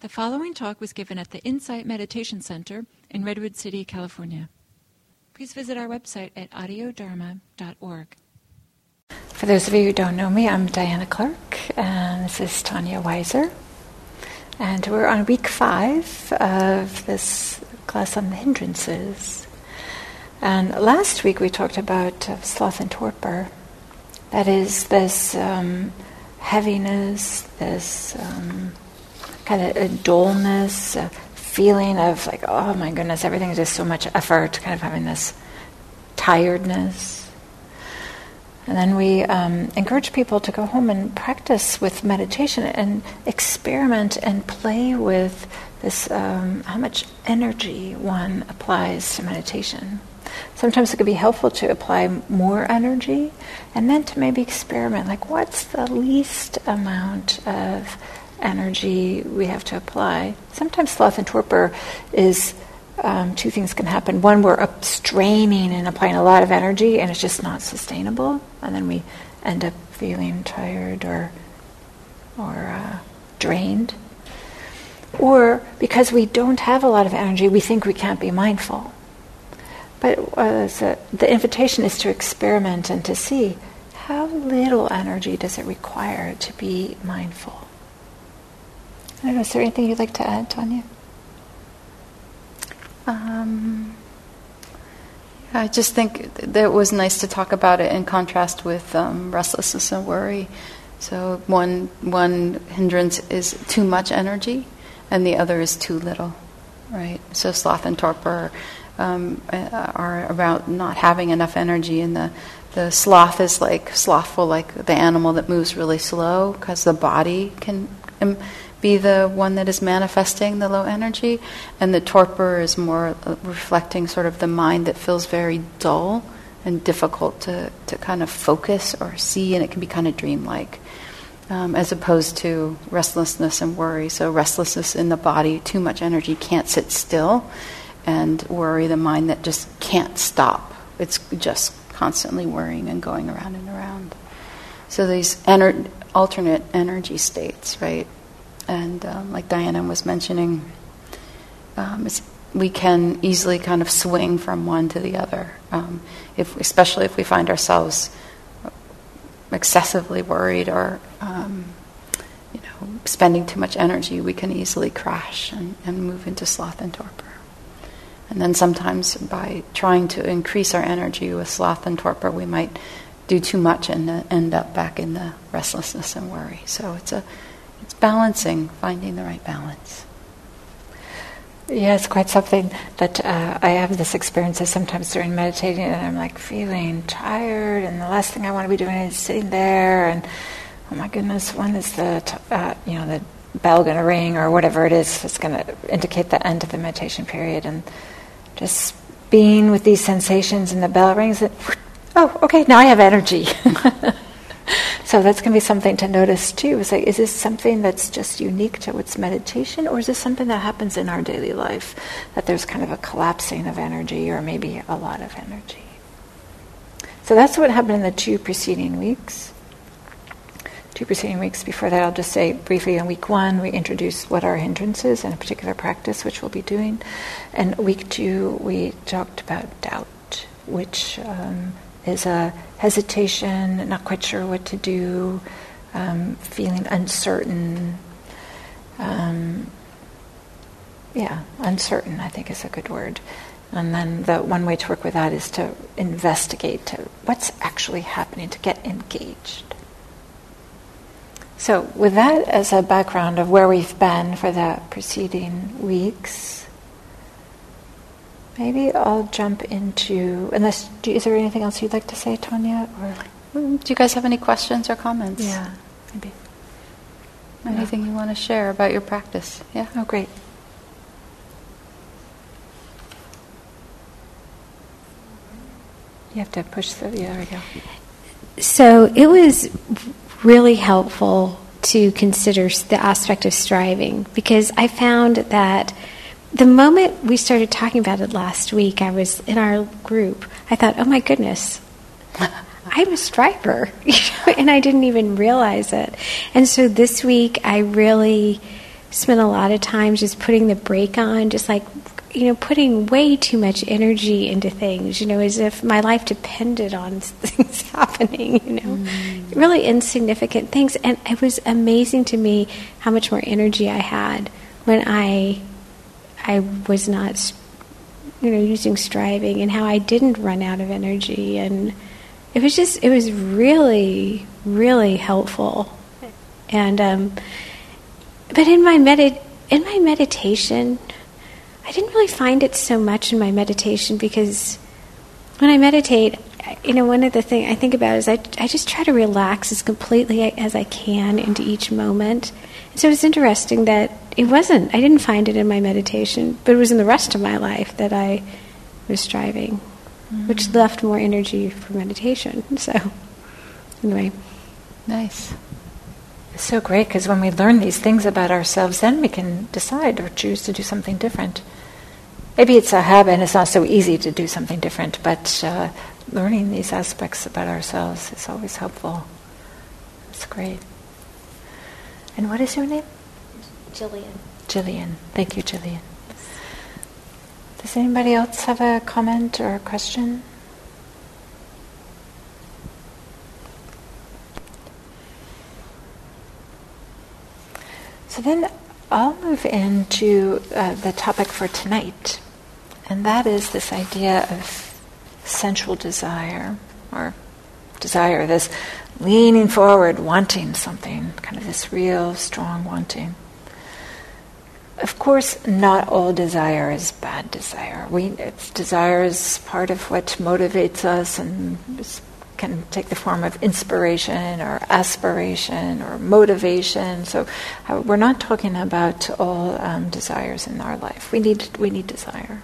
The following talk was given at the Insight Meditation Center in Redwood City, California. Please visit our website at audiodharma.org. For those of you who don't know me, I'm Diana Clark, and this is Tanya Weiser. And we're on week five of this class on the hindrances. And last week we talked about uh, sloth and torpor. That is, this um, heaviness, this um, kind of a dullness, a feeling of like, oh my goodness, everything is just so much effort, kind of having this tiredness. And then we um, encourage people to go home and practice with meditation and experiment and play with this um, how much energy one applies to meditation. Sometimes it could be helpful to apply more energy and then to maybe experiment like, what's the least amount of energy we have to apply. Sometimes sloth and torpor is um, two things can happen. One, we're straining and applying a lot of energy, and it's just not sustainable, and then we end up feeling tired or or uh, drained. Or because we don't have a lot of energy, we think we can't be mindful. But uh, so the invitation is to experiment and to see how little energy does it require to be mindful. I don't know, is there anything you'd like to add, Tanya? Um, I just think that it was nice to talk about it in contrast with um, restlessness and worry. So one one hindrance is too much energy, and the other is too little, right? So sloth and torpor um, are about not having enough energy, and the the sloth is like slothful, like the animal that moves really slow, because the body can be the one that is manifesting the low energy, and the torpor is more uh, reflecting sort of the mind that feels very dull and difficult to, to kind of focus or see, and it can be kind of dreamlike. Um, as opposed to restlessness and worry. So, restlessness in the body, too much energy, can't sit still, and worry, the mind that just can't stop. It's just constantly worrying and going around and around. So, these ener- alternate energy states, right? And um, like Diana was mentioning, um, we can easily kind of swing from one to the other, um, if, especially if we find ourselves excessively worried or um, you know spending too much energy. We can easily crash and, and move into sloth and torpor. And then sometimes by trying to increase our energy with sloth and torpor, we might do too much and end up back in the restlessness and worry. So it's a it's balancing, finding the right balance. Yeah, it's quite something that uh, I have this experience of sometimes during meditating, and I'm like feeling tired, and the last thing I want to be doing is sitting there, and oh my goodness, when is the t- uh, you know the bell going to ring or whatever it is that's going to indicate the end of the meditation period, and just being with these sensations, and the bell rings, and oh, okay, now I have energy. so that's going to be something to notice too. Is like, is this something that's just unique to its meditation, or is this something that happens in our daily life? That there's kind of a collapsing of energy, or maybe a lot of energy. So that's what happened in the two preceding weeks. Two preceding weeks. Before that, I'll just say briefly. In week one, we introduced what are hindrances in a particular practice, which we'll be doing. And week two, we talked about doubt, which um, is a hesitation, not quite sure what to do, um, feeling uncertain. Um, yeah, uncertain, I think is a good word. And then the one way to work with that is to investigate to what's actually happening, to get engaged. So, with that as a background of where we've been for the preceding weeks, Maybe I'll jump into unless do, is there anything else you'd like to say, Tanya? Or mm, do you guys have any questions or comments? Yeah, maybe. Anything yeah. you want to share about your practice? Yeah. Oh, great. You have to push the. Yeah, there we go. So it was really helpful to consider the aspect of striving because I found that the moment we started talking about it last week, I was in our group. I thought, oh my goodness, I'm a striver, and I didn't even realize it. And so this week, I really spent a lot of time just putting the brake on, just like you know, putting way too much energy into things, you know, as if my life depended on things happening, you know, mm. really insignificant things. And it was amazing to me how much more energy I had when I, I was not, you know, using striving, and how I didn't run out of energy, and it was just, it was really, really helpful. And, um, but in my medit, in my meditation I didn't really find it so much in my meditation because when I meditate, you know, one of the things I think about is I, I just try to relax as completely as I can into each moment. And so it's interesting that it wasn't, I didn't find it in my meditation, but it was in the rest of my life that I was striving, mm-hmm. which left more energy for meditation. So, anyway. Nice. It's so great because when we learn these things about ourselves, then we can decide or choose to do something different. Maybe it's a habit and it's not so easy to do something different, but uh, learning these aspects about ourselves is always helpful. It's great. And what is your name? Jillian. Jillian. Thank you, Jillian. Does anybody else have a comment or a question? So then I'll move into uh, the topic for tonight, and that is this idea of sensual desire, or desire, this leaning forward, wanting something, kind of this real strong wanting. Of course, not all desire is bad desire. We, desire is part of what motivates us and can take the form of inspiration or aspiration or motivation. So we're not talking about all um, desires in our life. We need we need desire.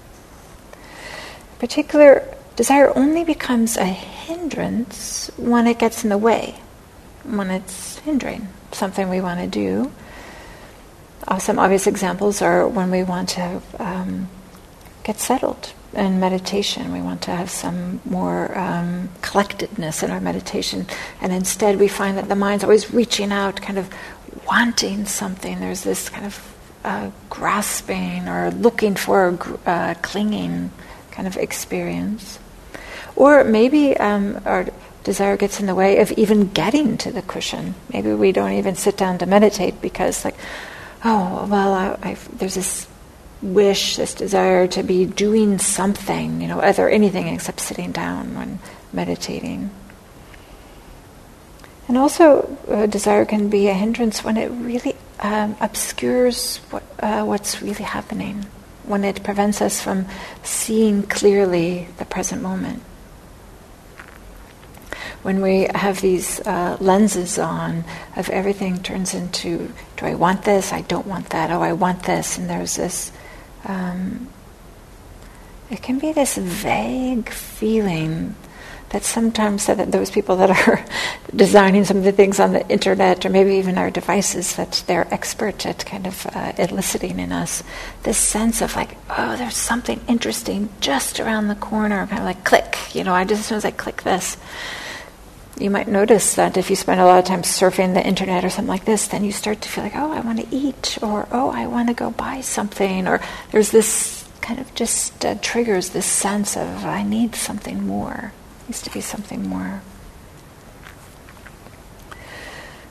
Particular, desire only becomes a hindrance when it gets in the way, when it's hindering something we want to do. Uh, some obvious examples are when we want to um, get settled in meditation. We want to have some more um, collectedness in our meditation. And instead, we find that the mind's always reaching out, kind of wanting something. There's this kind of uh, grasping or looking for, uh, clinging kind of experience. Or maybe um, our desire gets in the way of even getting to the cushion. Maybe we don't even sit down to meditate because, like, oh, well, I, there's this wish, this desire to be doing something, you know, other anything except sitting down when meditating. And also, a desire can be a hindrance when it really um, obscures what, uh, what's really happening, when it prevents us from seeing clearly the present moment. When we have these uh, lenses on of everything turns into do I want this? I don't want that. Oh, I want this. And there's this um, it can be this vague feeling that sometimes that those people that are designing some of the things on the internet or maybe even our devices that they're expert at kind of uh, eliciting in us this sense of like oh there's something interesting just around the corner kind of like click you know i just as soon as i click this you might notice that if you spend a lot of time surfing the internet or something like this, then you start to feel like, oh, I want to eat, or oh, I want to go buy something, or there's this kind of just uh, triggers this sense of, I need something more. needs to be something more.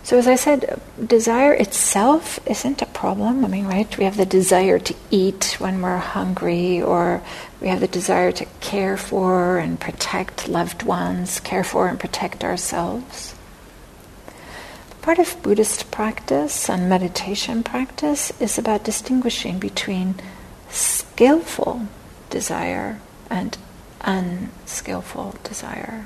So, as I said, desire itself isn't a problem. I mean, right? We have the desire to eat when we're hungry, or we have the desire to care for and protect loved ones, care for and protect ourselves. Part of Buddhist practice and meditation practice is about distinguishing between skillful desire and unskillful desire.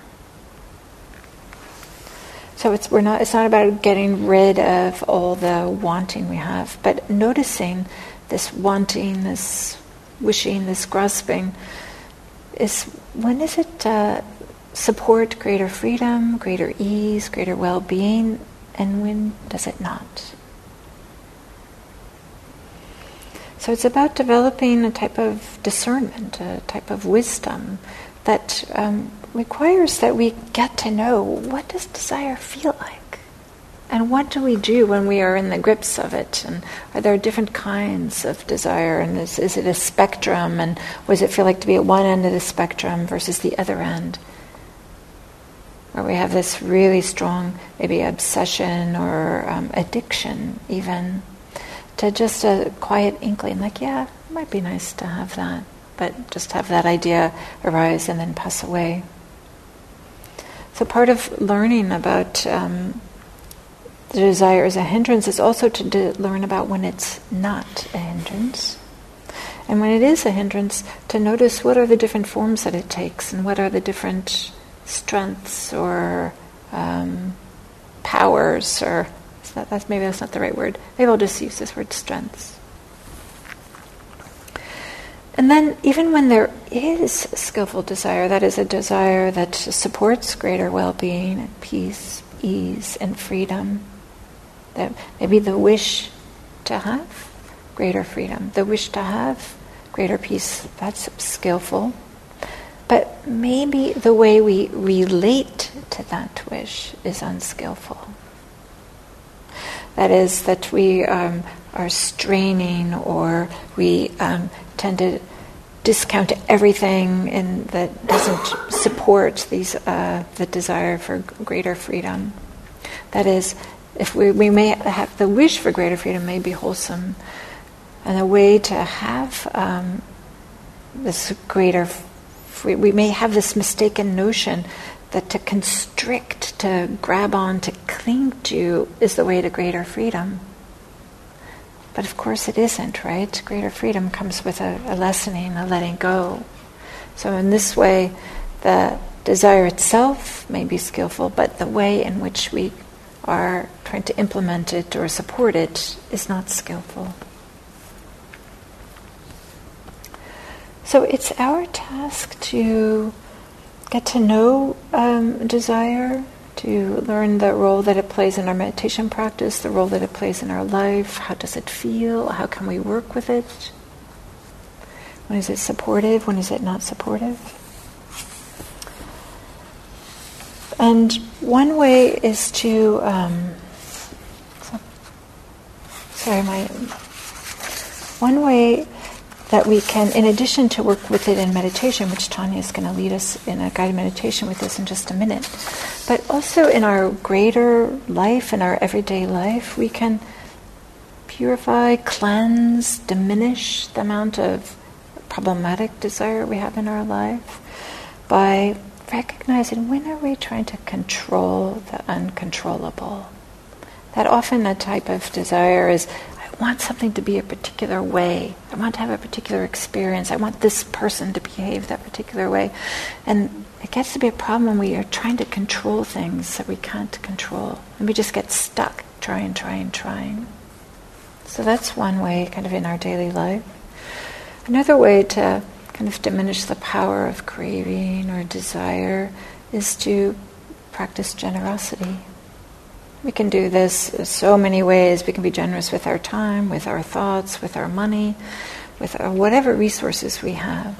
So it's we're not it's not about getting rid of all the wanting we have, but noticing this wanting, this wishing, this grasping is when does it uh, support greater freedom, greater ease, greater well-being, and when does it not? So it's about developing a type of discernment, a type of wisdom that um, requires that we get to know what does desire feel like? And what do we do when we are in the grips of it? And are there different kinds of desire? And is, is it a spectrum? And what does it feel like to be at one end of the spectrum versus the other end? Where we have this really strong, maybe obsession or um, addiction, even, to just a quiet inkling, like, yeah, it might be nice to have that, but just have that idea arise and then pass away. So, part of learning about um, the desire as a hindrance is also to de- learn about when it's not a hindrance. And when it is a hindrance, to notice what are the different forms that it takes and what are the different strengths or um, powers or that, that's maybe that's not the right word. Maybe I'll just use this word strengths. And then, even when there is skillful desire, that is a desire that supports greater well being and peace, ease, and freedom, that maybe the wish to have greater freedom, the wish to have greater peace, that's skillful. But maybe the way we relate to that wish is unskillful. That is, that we um, are straining or we um, tend to discount everything in, that doesn't support these, uh, the desire for greater freedom. That is, if we, we may have the wish for greater freedom may be wholesome, and a way to have um, this greater, free, we may have this mistaken notion that to constrict, to grab on, to cling to is the way to greater freedom. But of course it isn't, right? Greater freedom comes with a, a lessening, a letting go. So in this way, the desire itself may be skillful, but the way in which we are trying to implement it or support it is not skillful. So it's our task to get to know um, desire, to learn the role that it plays in our meditation practice, the role that it plays in our life. How does it feel? How can we work with it? When is it supportive? When is it not supportive? And one way is to, um, sorry, my, one way that we can, in addition to work with it in meditation, which Tanya is going to lead us in a guided meditation with us in just a minute, but also in our greater life, in our everyday life, we can purify, cleanse, diminish the amount of problematic desire we have in our life by recognizing when are we trying to control the uncontrollable. That often a type of desire is want something to be a particular way. I want to have a particular experience. I want this person to behave that particular way. And it gets to be a problem when we are trying to control things that we can't control. And we just get stuck trying, trying, trying. So that's one way, kind of in our daily life. Another way to kind of diminish the power of craving or desire is to practice generosity. We can do this so many ways. We can be generous with our time, with our thoughts, with our money, with our whatever resources we have.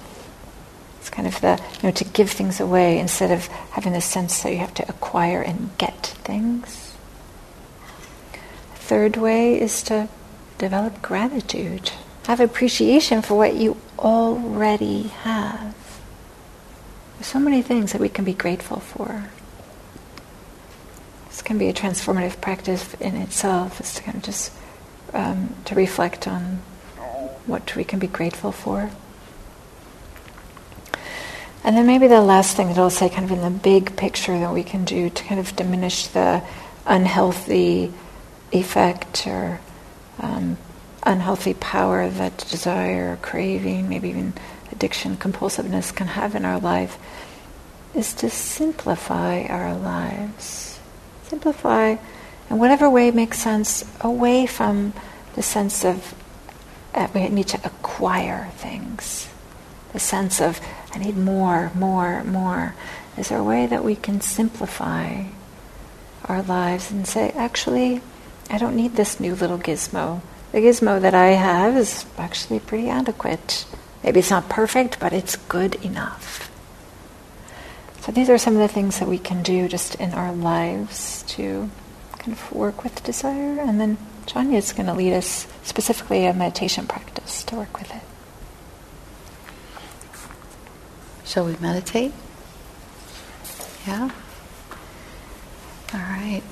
It's kind of the, you know, to give things away instead of having the sense that you have to acquire and get things. third way is to develop gratitude have appreciation for what you already have. There's so many things that we can be grateful for. This can be a transformative practice in itself, is to kind of just um, to reflect on what we can be grateful for. And then maybe the last thing that I'll say, kind of in the big picture, that we can do to kind of diminish the unhealthy effect or um, unhealthy power that desire, or craving, maybe even addiction, compulsiveness can have in our life is to simplify our lives. Simplify in whatever way makes sense away from the sense of uh, we need to acquire things. The sense of I need more, more, more. Is there a way that we can simplify our lives and say, actually, I don't need this new little gizmo. The gizmo that I have is actually pretty adequate. Maybe it's not perfect, but it's good enough. So these are some of the things that we can do just in our lives to kind of work with desire, and then Tanya is going to lead us specifically a meditation practice to work with it. Shall we meditate? Yeah? All right.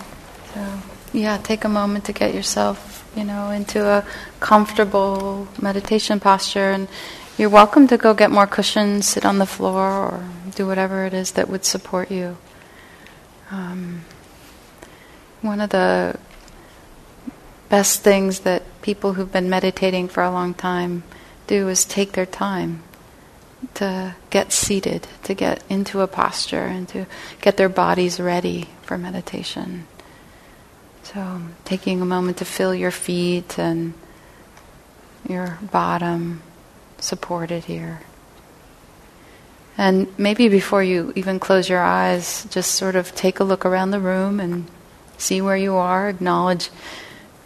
So, yeah, take a moment to get yourself, you know, into a comfortable meditation posture and you're welcome to go get more cushions, sit on the floor, or do whatever it is that would support you. Um, one of the best things that people who've been meditating for a long time do is take their time to get seated, to get into a posture, and to get their bodies ready for meditation. So, taking a moment to feel your feet and your bottom supported here. And maybe before you even close your eyes, just sort of take a look around the room and see where you are. Acknowledge,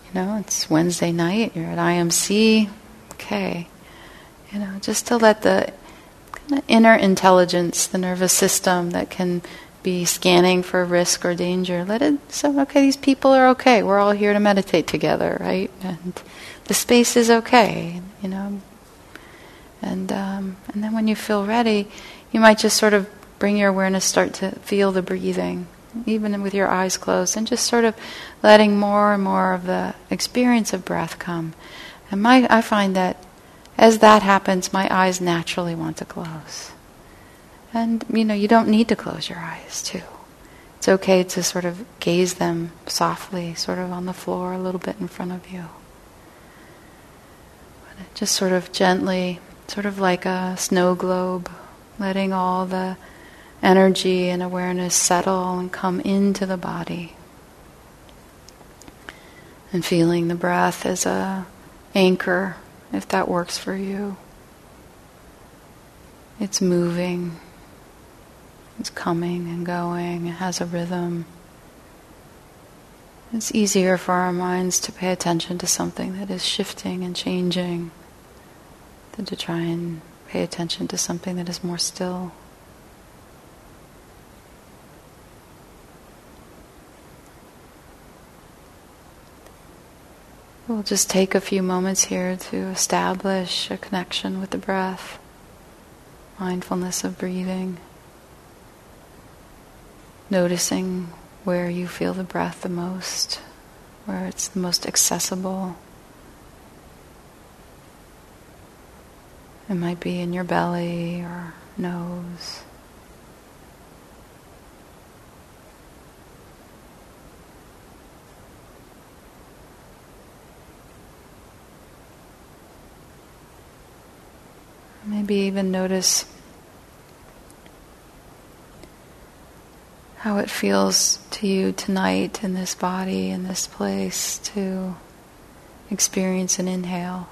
you know, it's Wednesday night, you're at IMC. Okay. You know, just to let the inner intelligence, the nervous system that can be scanning for risk or danger, let it say, okay, these people are okay. We're all here to meditate together, right? And the space is okay. You know, and, um, and then when you feel ready, you might just sort of bring your awareness, start to feel the breathing, even with your eyes closed, and just sort of letting more and more of the experience of breath come. And my, I find that as that happens, my eyes naturally want to close. And, you know, you don't need to close your eyes, too. It's okay to sort of gaze them softly, sort of on the floor, a little bit in front of you. Just sort of gently sort of like a snow globe, letting all the energy and awareness settle and come into the body. And feeling the breath as a anchor, if that works for you. It's moving, it's coming and going, it has a rhythm. It's easier for our minds to pay attention to something that is shifting and changing than to try and pay attention to something that is more still. We'll just take a few moments here to establish a connection with the breath, mindfulness of breathing, noticing where you feel the breath the most, where it's the most accessible. It might be in your belly or nose. Maybe even notice how it feels to you tonight in this body, in this place, to experience an inhale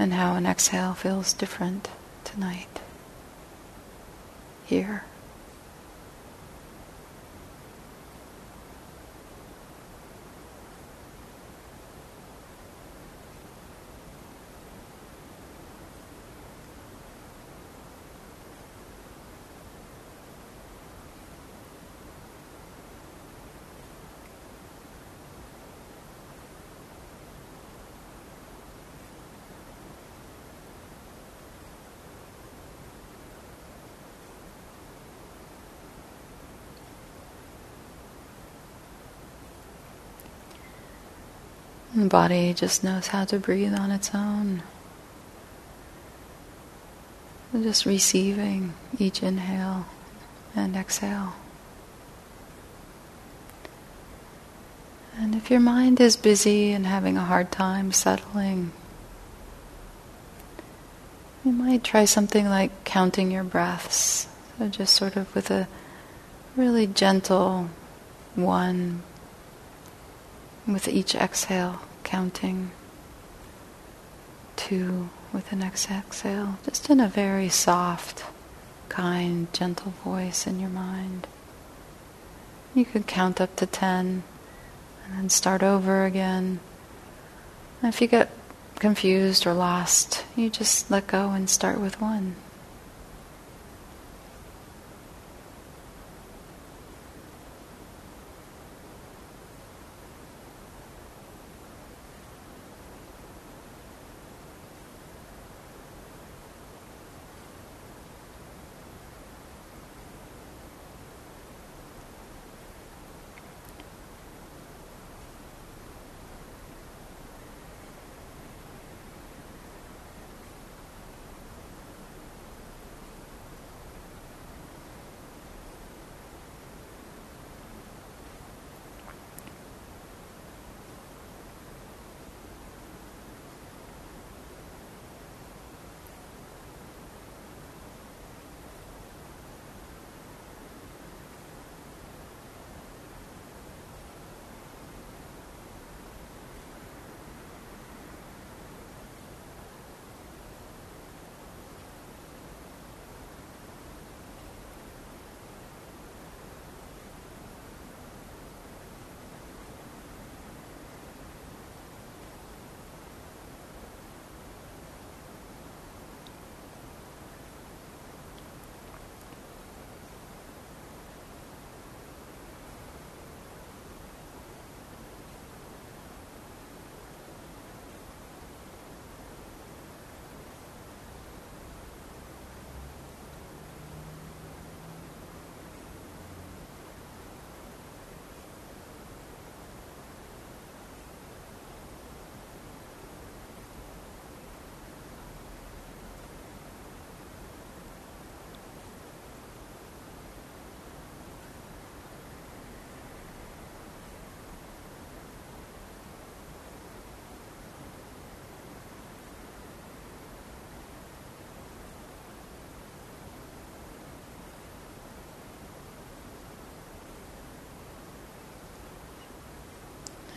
and how an exhale feels different tonight, here. The body just knows how to breathe on its own. Just receiving each inhale and exhale. And if your mind is busy and having a hard time settling, you might try something like counting your breaths. So just sort of with a really gentle one with each exhale counting two with the next exhale, just in a very soft, kind, gentle voice in your mind. You could count up to ten and then start over again. And if you get confused or lost, you just let go and start with one.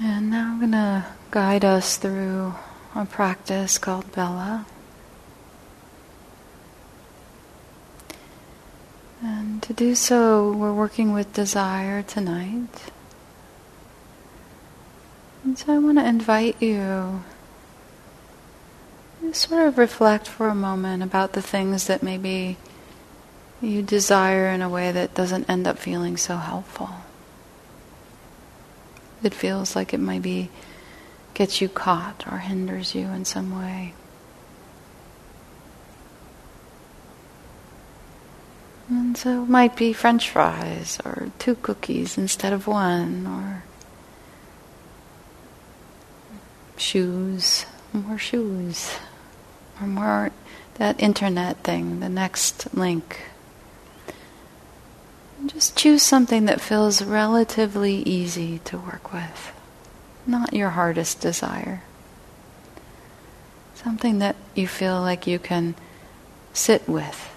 And now I'm going to guide us through a practice called Bella. And to do so, we're working with desire tonight. And so I want to invite you to sort of reflect for a moment about the things that maybe you desire in a way that doesn't end up feeling so helpful. It feels like it maybe gets you caught or hinders you in some way. And so it might be french fries or two cookies instead of one, or shoes, more shoes, or more that internet thing, the next link. Just choose something that feels relatively easy to work with, not your hardest desire. Something that you feel like you can sit with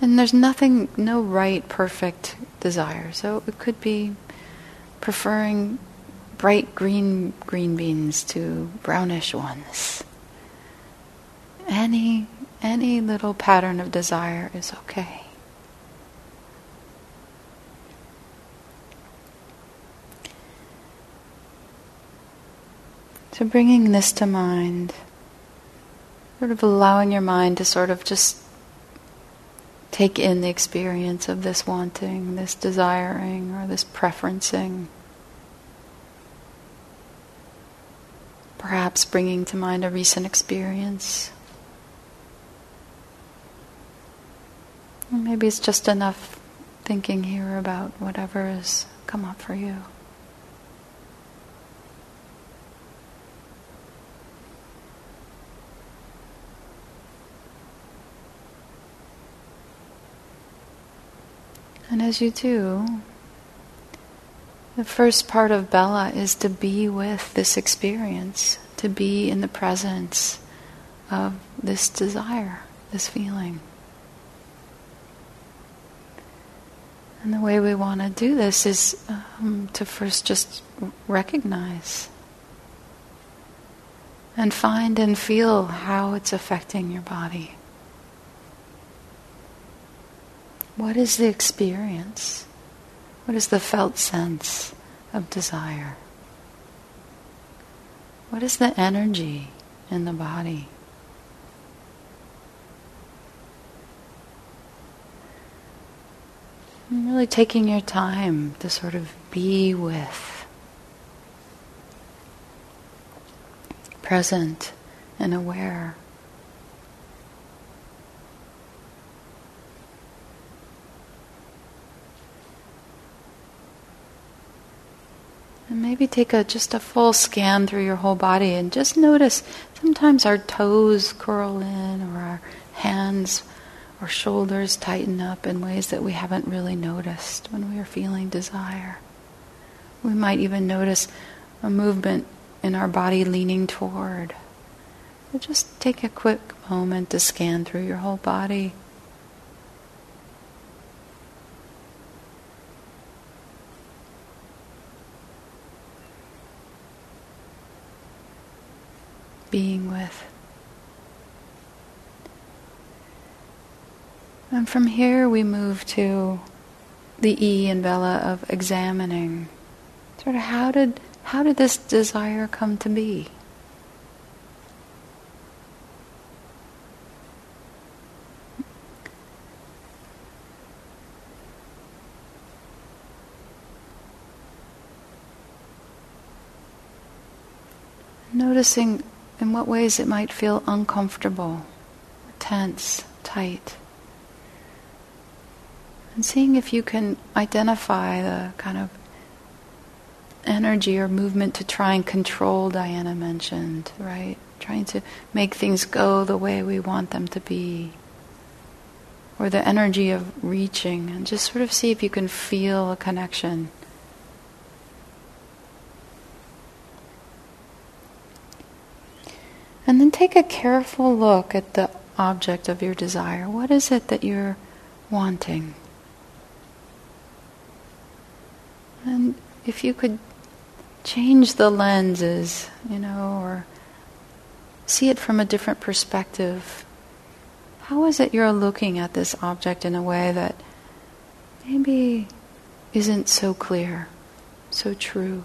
and there's nothing, no right, perfect desire. So it could be preferring bright green green beans to brownish ones. Any any little pattern of desire is okay. So bringing this to mind, sort of allowing your mind to sort of just take in the experience of this wanting, this desiring, or this preferencing. Perhaps bringing to mind a recent experience. Or maybe it's just enough thinking here about whatever has come up for you. And as you do, the first part of Bella is to be with this experience, to be in the presence of this desire, this feeling. And the way we want to do this is um, to first just recognize and find and feel how it's affecting your body. What is the experience? What is the felt sense of desire? What is the energy in the body? And really taking your time to sort of be with, present and aware. And maybe take a just a full scan through your whole body and just notice sometimes our toes curl in or our hands or shoulders tighten up in ways that we haven't really noticed when we are feeling desire. We might even notice a movement in our body leaning toward. But just take a quick moment to scan through your whole body. being with. And from here we move to the E and Bella of examining. Sort of how did how did this desire come to be? Noticing in what ways it might feel uncomfortable, tense, tight. And seeing if you can identify the kind of energy or movement to try and control Diana mentioned, right? Trying to make things go the way we want them to be. Or the energy of reaching, and just sort of see if you can feel a connection And then take a careful look at the object of your desire. What is it that you're wanting? And if you could change the lenses, you know, or see it from a different perspective, how is it you're looking at this object in a way that maybe isn't so clear, so true?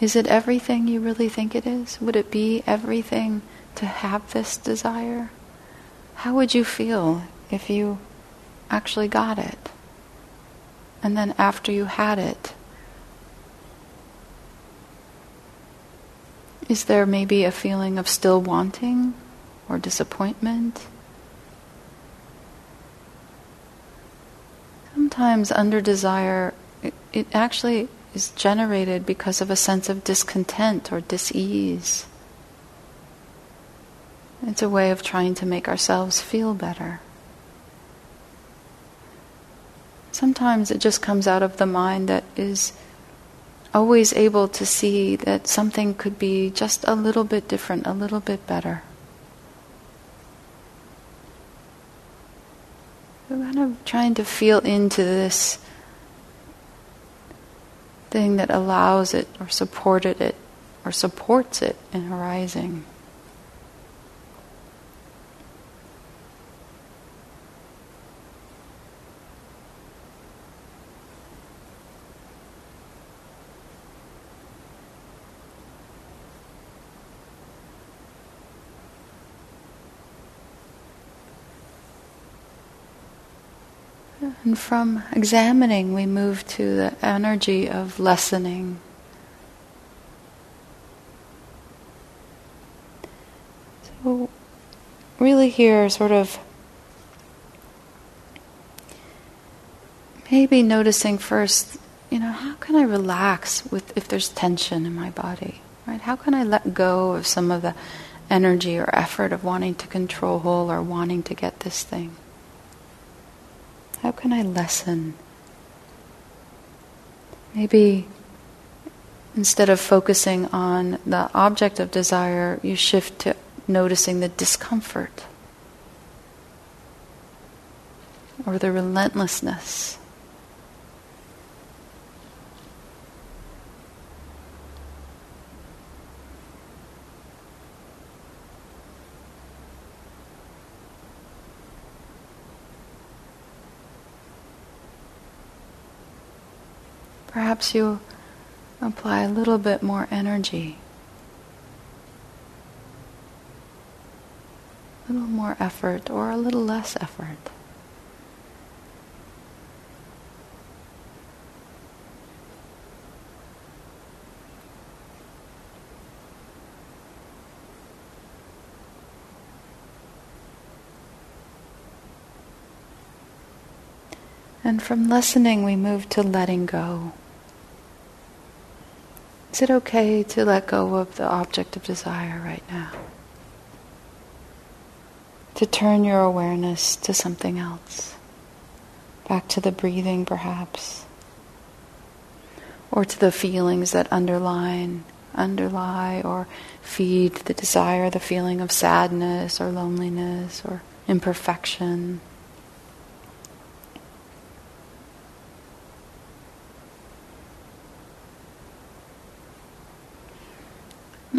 Is it everything you really think it is? Would it be everything to have this desire? How would you feel if you actually got it? And then after you had it, is there maybe a feeling of still wanting or disappointment? Sometimes under desire, it, it actually is generated because of a sense of discontent or dis-ease. It's a way of trying to make ourselves feel better. Sometimes it just comes out of the mind that is always able to see that something could be just a little bit different, a little bit better. We're kind of trying to feel into this thing that allows it or supported it or supports it in arising. And from examining, we move to the energy of lessening. So, really, here, sort of maybe noticing first, you know, how can I relax with if there's tension in my body, right? How can I let go of some of the energy or effort of wanting to control or wanting to get this thing? How can I lessen? Maybe instead of focusing on the object of desire, you shift to noticing the discomfort or the relentlessness. Perhaps you apply a little bit more energy, a little more effort, or a little less effort. And from lessening, we move to letting go. Is it okay to let go of the object of desire right now? To turn your awareness to something else? Back to the breathing, perhaps? Or to the feelings that underline, underlie or feed the desire, the feeling of sadness or loneliness or imperfection?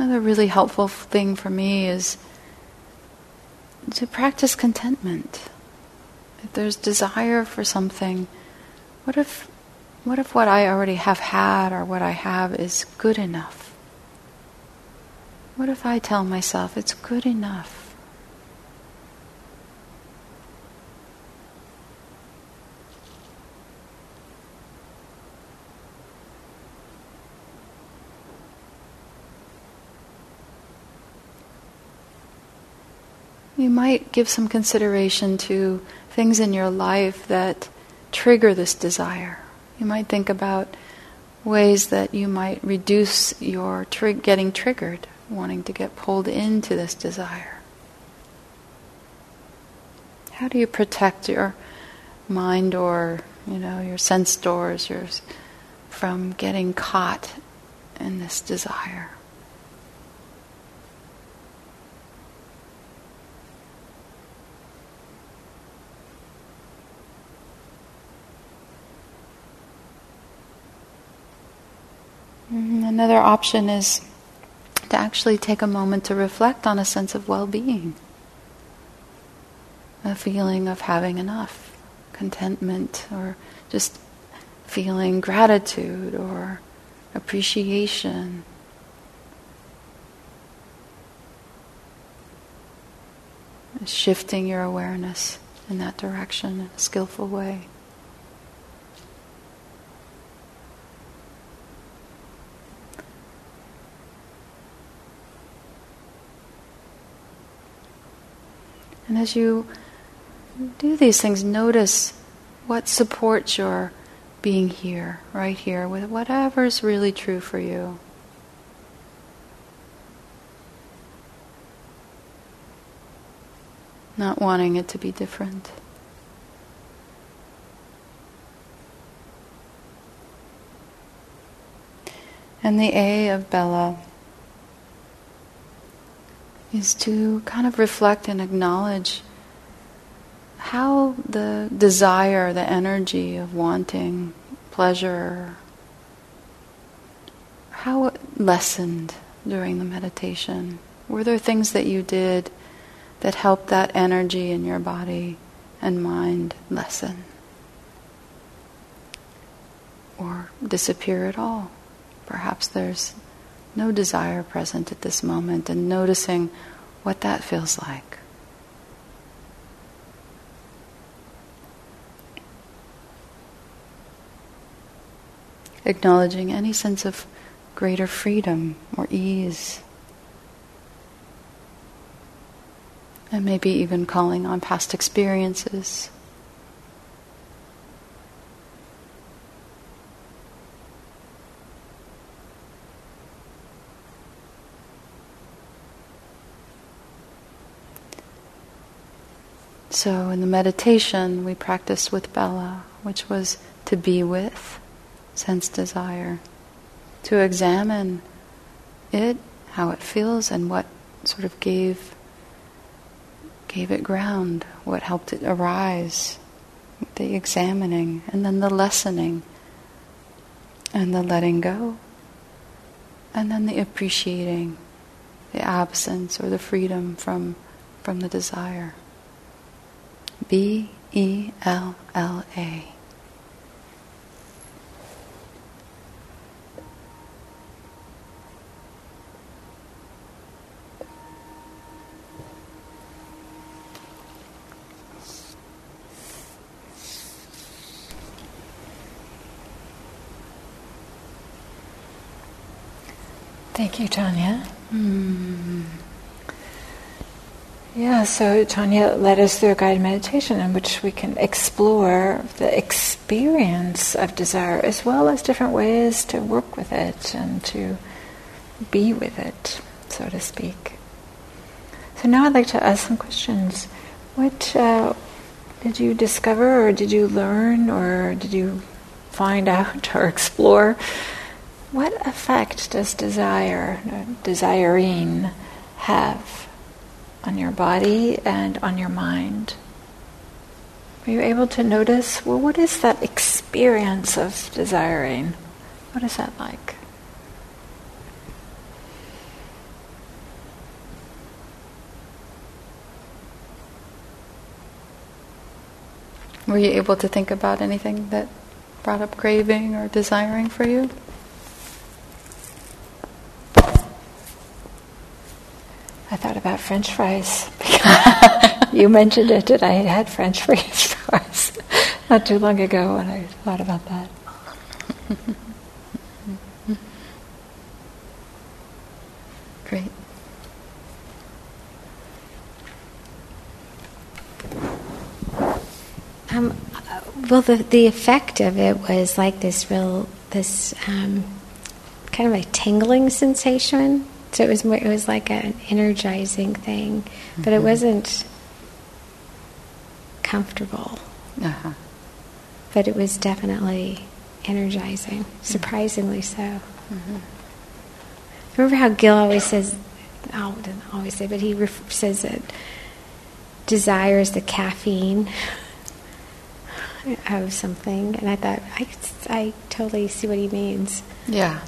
Another really helpful thing for me is to practice contentment. If there's desire for something, what if what if what I already have had or what I have is good enough? What if I tell myself it's good enough? You might give some consideration to things in your life that trigger this desire. You might think about ways that you might reduce your tri- getting triggered, wanting to get pulled into this desire. How do you protect your mind or you know your sense doors yours from getting caught in this desire? Mm, Mm-hmm. another option is to actually take a moment to reflect on a sense of well being, a feeling of having enough, contentment, or just feeling gratitude or appreciation. Shifting your awareness in that direction in a skillful way. And as you do these things, notice what supports your being here, right here, with whatever's really true for you. Not wanting it to be different. And the A of Bella is to kind of reflect and acknowledge how the desire, the energy of wanting pleasure, how it lessened during the meditation. Were there things that you did that helped that energy in your body and mind lessen? Or disappear at all? Perhaps there's no desire present at this moment and noticing what that feels like. Acknowledging any sense of greater freedom or ease. And maybe even calling on past experiences. So, in the meditation, we practiced with Bella, which was to be with sense desire, to examine it, how it feels, and what sort of gave gave it ground, what helped it arise, the examining, and then the lessening, and the letting go, and then the appreciating, the absence or the freedom from from the desire. B E L L A. Thank you, Tanya. Mm. Yeah, so Tanya led us through a guided meditation in which we can explore the experience of desire as well as different ways to work with it and to be with it, so to speak. So now I'd like to ask some questions. What uh, did you discover, or did you learn, or did you find out or explore? What effect does desire, desiring, have? On your body and on your mind. Are you able to notice, well, what is that experience of desiring? What is that like? Were you able to think about anything that brought up craving or desiring for you? I thought about French fries. Because you mentioned it, and I had French fries not too long ago, and I thought about that. Great. Um, well, the the effect of it was like this real this um, kind of a tingling sensation so it was more, it was like an energizing thing, mm-hmm. but it mm-hmm. wasn't comfortable. Uh-huh. But it was definitely energizing, mm-hmm. surprisingly so. Mm-hmm. Remember how Gil always says, oh, doesn't always say, but he ref- says that desire is the caffeine of something, and I thought I, I totally see what he means. Yeah.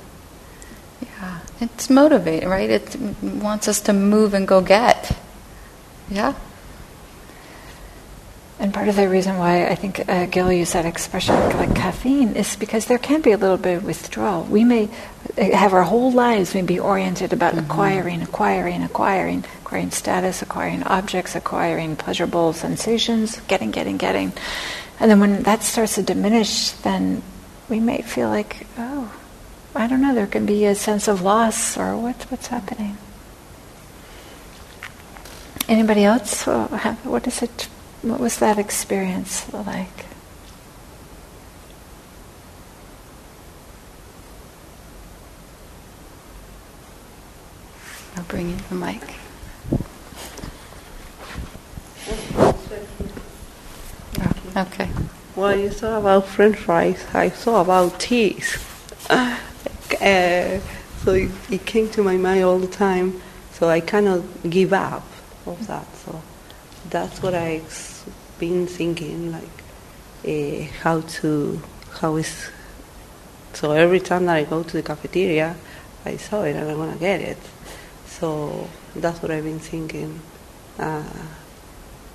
Yeah, it's motivating, right? It wants us to move and go get. Yeah. And part of the reason why I think uh, Gil used that expression like caffeine is because there can be a little bit of withdrawal. We may uh, have our whole lives may be oriented about mm-hmm. acquiring, acquiring, acquiring, acquiring status, acquiring objects, acquiring pleasurable sensations, getting, getting, getting. And then when that starts to diminish, then we may feel like, oh, I don't know, there can be a sense of loss or what, what's happening. Anybody else? Uh, what is it? What was that experience like? I'll bring in the mic. Okay. Well, you saw about French fries. I saw about cheese. Uh, so it, it, came to my mind all the time. So I cannot give up of that. So that's what I've been thinking, like uh, how to, how is. So every time that I go to the cafeteria, I saw it and I want to get it. So that's what I've been thinking. Uh,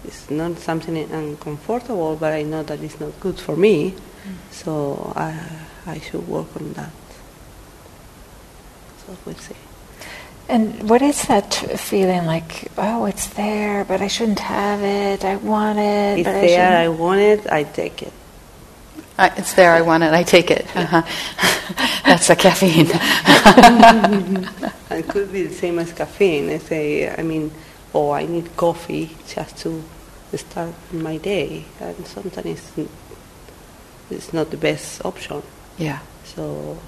it's not something uncomfortable, but I know that it's not good for me. Mm. So I, I should work on that. So we'll see. And what is that feeling like? Oh, it's there, but I shouldn't have it. I want it. It's but there. I, I want it. I take it. Uh, it's there. I want it. I take it. Uh-huh. That's the caffeine. it could be the same as caffeine. I say, I mean, oh, I need coffee just to start my day, and sometimes it's, it's not the best option. Yeah. So,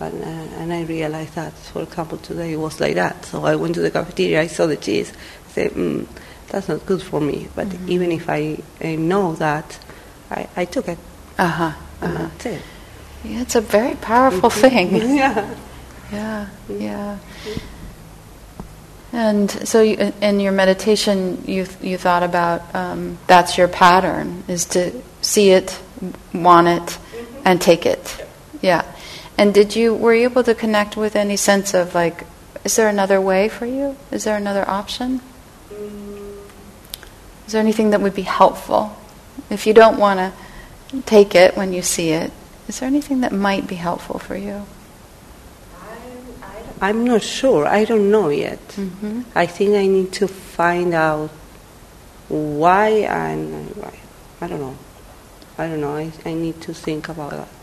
and, uh, and I realized that, for example, today it was like that. So I went to the cafeteria, I saw the cheese, I said, mm, that's not good for me. But mm-hmm. even if I, I, know that, I, I took it. Uh-huh. uh-huh. That's it. Yeah, it's a very powerful mm-hmm. thing. yeah. Yeah, yeah. And so, you, in your meditation, you you thought about um, that's your pattern is to see it, want it, and take it. Yeah. And did you were you able to connect with any sense of like, is there another way for you? Is there another option? Is there anything that would be helpful if you don't want to take it when you see it? Is there anything that might be helpful for you? I'm not sure. I don't know yet. Mm-hmm. I think I need to find out why and why. I don't know. I don't know. I, I need to think about that.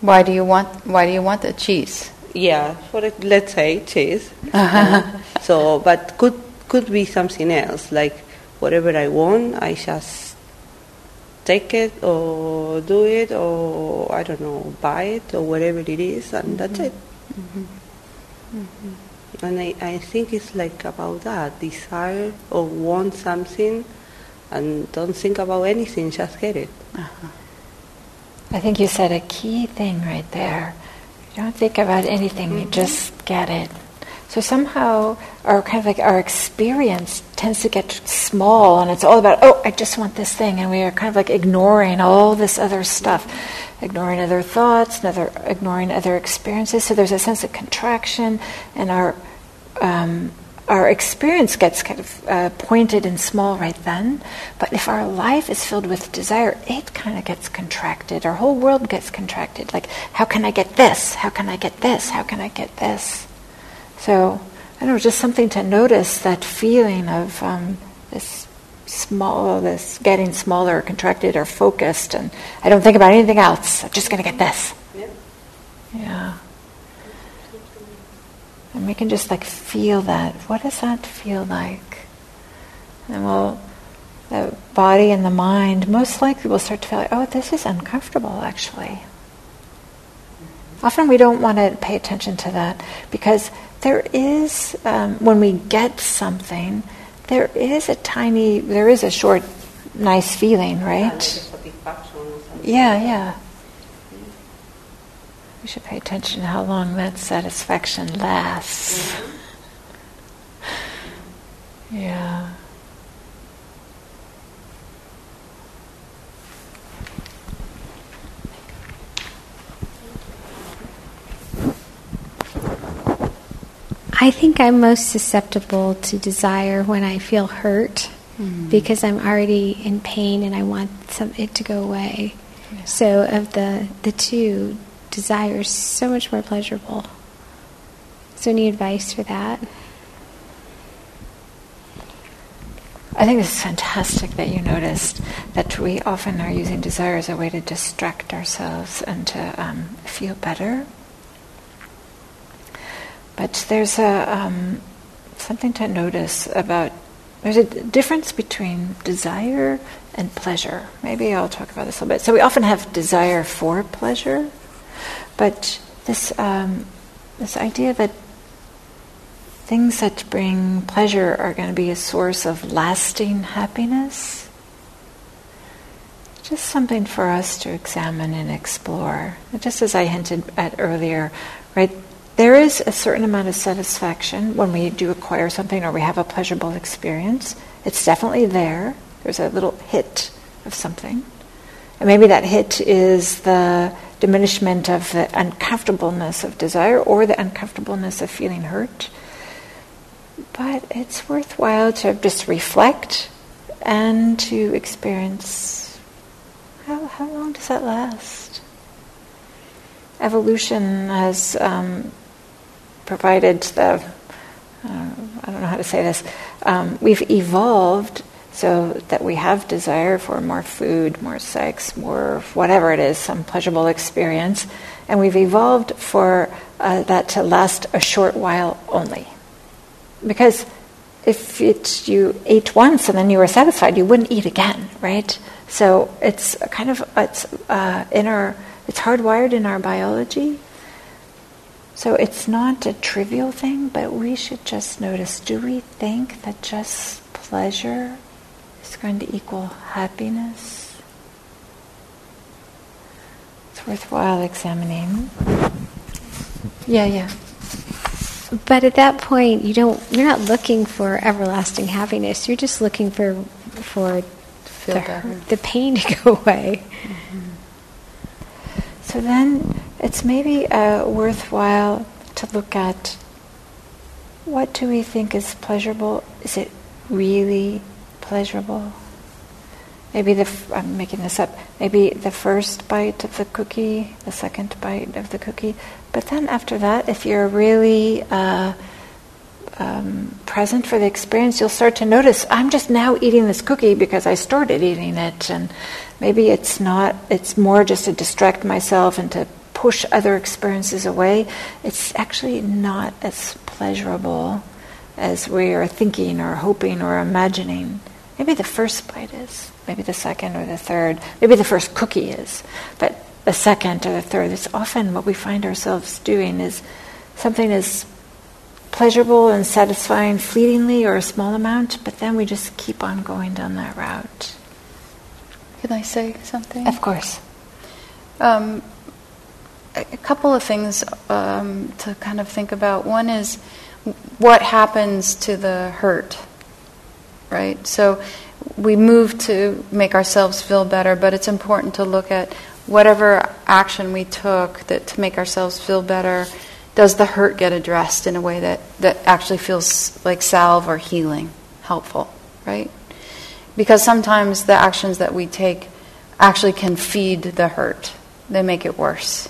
Why do you want? Why do you want the cheese? Yeah, for it, let's say cheese. uh, so, but could could be something else. Like whatever I want, I just take it or do it or I don't know, buy it or whatever it is, and mm-hmm. that's it. Mm-hmm. Mm-hmm. And I, I think it's like about that desire or want something and don't think about anything, just get it. Uh-huh. I think you said a key thing right there. You don't think about anything, mm-hmm. you just get it. So somehow our kind of like our experience tends to get small and it's all about, oh, I just want this thing and we are kind of like ignoring all this other stuff, ignoring other thoughts, other, ignoring other experiences. So there's a sense of contraction and our um, our experience gets kind of uh, pointed and small right then. But if our life is filled with desire, it kind of gets contracted. Our whole world gets contracted. Like, how can I get this? How can I get this? How can I get this? So, I don't know, just something to notice that feeling of um, this small, this getting smaller, contracted, or focused, and I don't think about anything else. I'm just going to get this. Yeah. Yeah. And we can just like feel that. What does that feel like? And we'll, the body and the mind most likely will start to feel like, oh, this is uncomfortable actually. Often we don't want to pay attention to that because there is, um, when we get something, there is a tiny, there is a short, nice feeling, right? Yeah, yeah. We should pay attention to how long that satisfaction lasts. Yeah. I think I'm most susceptible to desire when I feel hurt Mm-hmm. because I'm already in pain and I want some, it to go away. So of the the two, desire is so much more pleasurable. So any advice for that? I think it's fantastic that you noticed that we often are using desire as a way to distract ourselves and to um, feel better. But there's a um, something to notice about there's a difference between desire and pleasure. Maybe I'll talk about this a little bit. So we often have desire for pleasure, but this um, this idea that things that bring pleasure are going to be a source of lasting happiness. Just something for us to examine and explore. Just as I hinted at earlier, right? There is a certain amount of satisfaction when we do acquire something or we have a pleasurable experience. It's definitely there. There's a little hit of something. And maybe that hit is the diminishment of the uncomfortableness of desire or the uncomfortableness of feeling hurt. But it's worthwhile to just reflect and to experience how, how long does that last? Evolution has um, provided the, uh, I don't know how to say this, um, we've evolved so that we have desire for more food, more sex, more whatever it is, some pleasurable experience, and we've evolved for uh, that to last a short while only. Because if it, you ate once and then you were satisfied, you wouldn't eat again, right? So it's kind of it's uh, in our it's hardwired in our biology so it's not a trivial thing, but we should just notice do we think that just pleasure is going to equal happiness? It's worthwhile examining. Yeah, yeah. But at that point, you don't. You're not looking for everlasting happiness. You're just looking for for the, the pain to go away. So then it's maybe uh, worthwhile to look at what do we think is pleasurable? Is it really pleasurable? Maybe the f- I'm making this up. Maybe the first bite of the cookie, the second bite of the cookie, but then after that, if you're really uh, um, present for the experience, you'll start to notice I'm just now eating this cookie because I started eating it, and maybe it's not. It's more just to distract myself and to push other experiences away. It's actually not as pleasurable as we are thinking or hoping or imagining. Maybe the first bite is. Maybe the second or the third. Maybe the first cookie is. But the second or the third. It's often what we find ourselves doing is something is pleasurable and satisfying fleetingly or a small amount, but then we just keep on going down that route. Can I say something? Of course. Um, a couple of things um, to kind of think about. One is what happens to the hurt, right? So we move to make ourselves feel better, but it's important to look at whatever action we took that to make ourselves feel better. Does the hurt get addressed in a way that, that actually feels like salve or healing, helpful, right? Because sometimes the actions that we take actually can feed the hurt, they make it worse.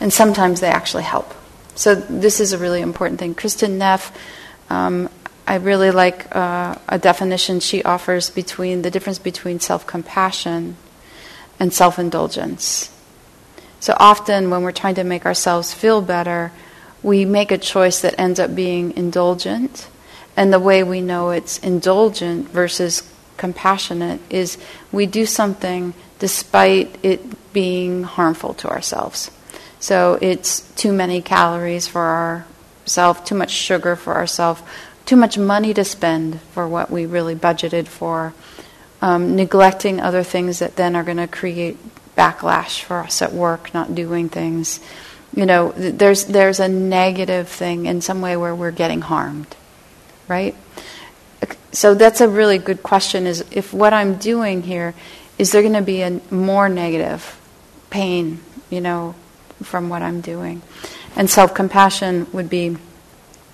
And sometimes they actually help. So, this is a really important thing. Kristin Neff, um, I really like uh, a definition she offers between the difference between self compassion and self indulgence. So, often when we're trying to make ourselves feel better, we make a choice that ends up being indulgent. And the way we know it's indulgent versus compassionate is we do something despite it being harmful to ourselves. So it's too many calories for ourselves, too much sugar for ourselves, too much money to spend for what we really budgeted for, um, neglecting other things that then are going to create backlash for us at work, not doing things. You know, th- there's there's a negative thing in some way where we're getting harmed, right? So that's a really good question. Is if what I'm doing here is there going to be a more negative pain, you know, from what I'm doing, and self compassion would be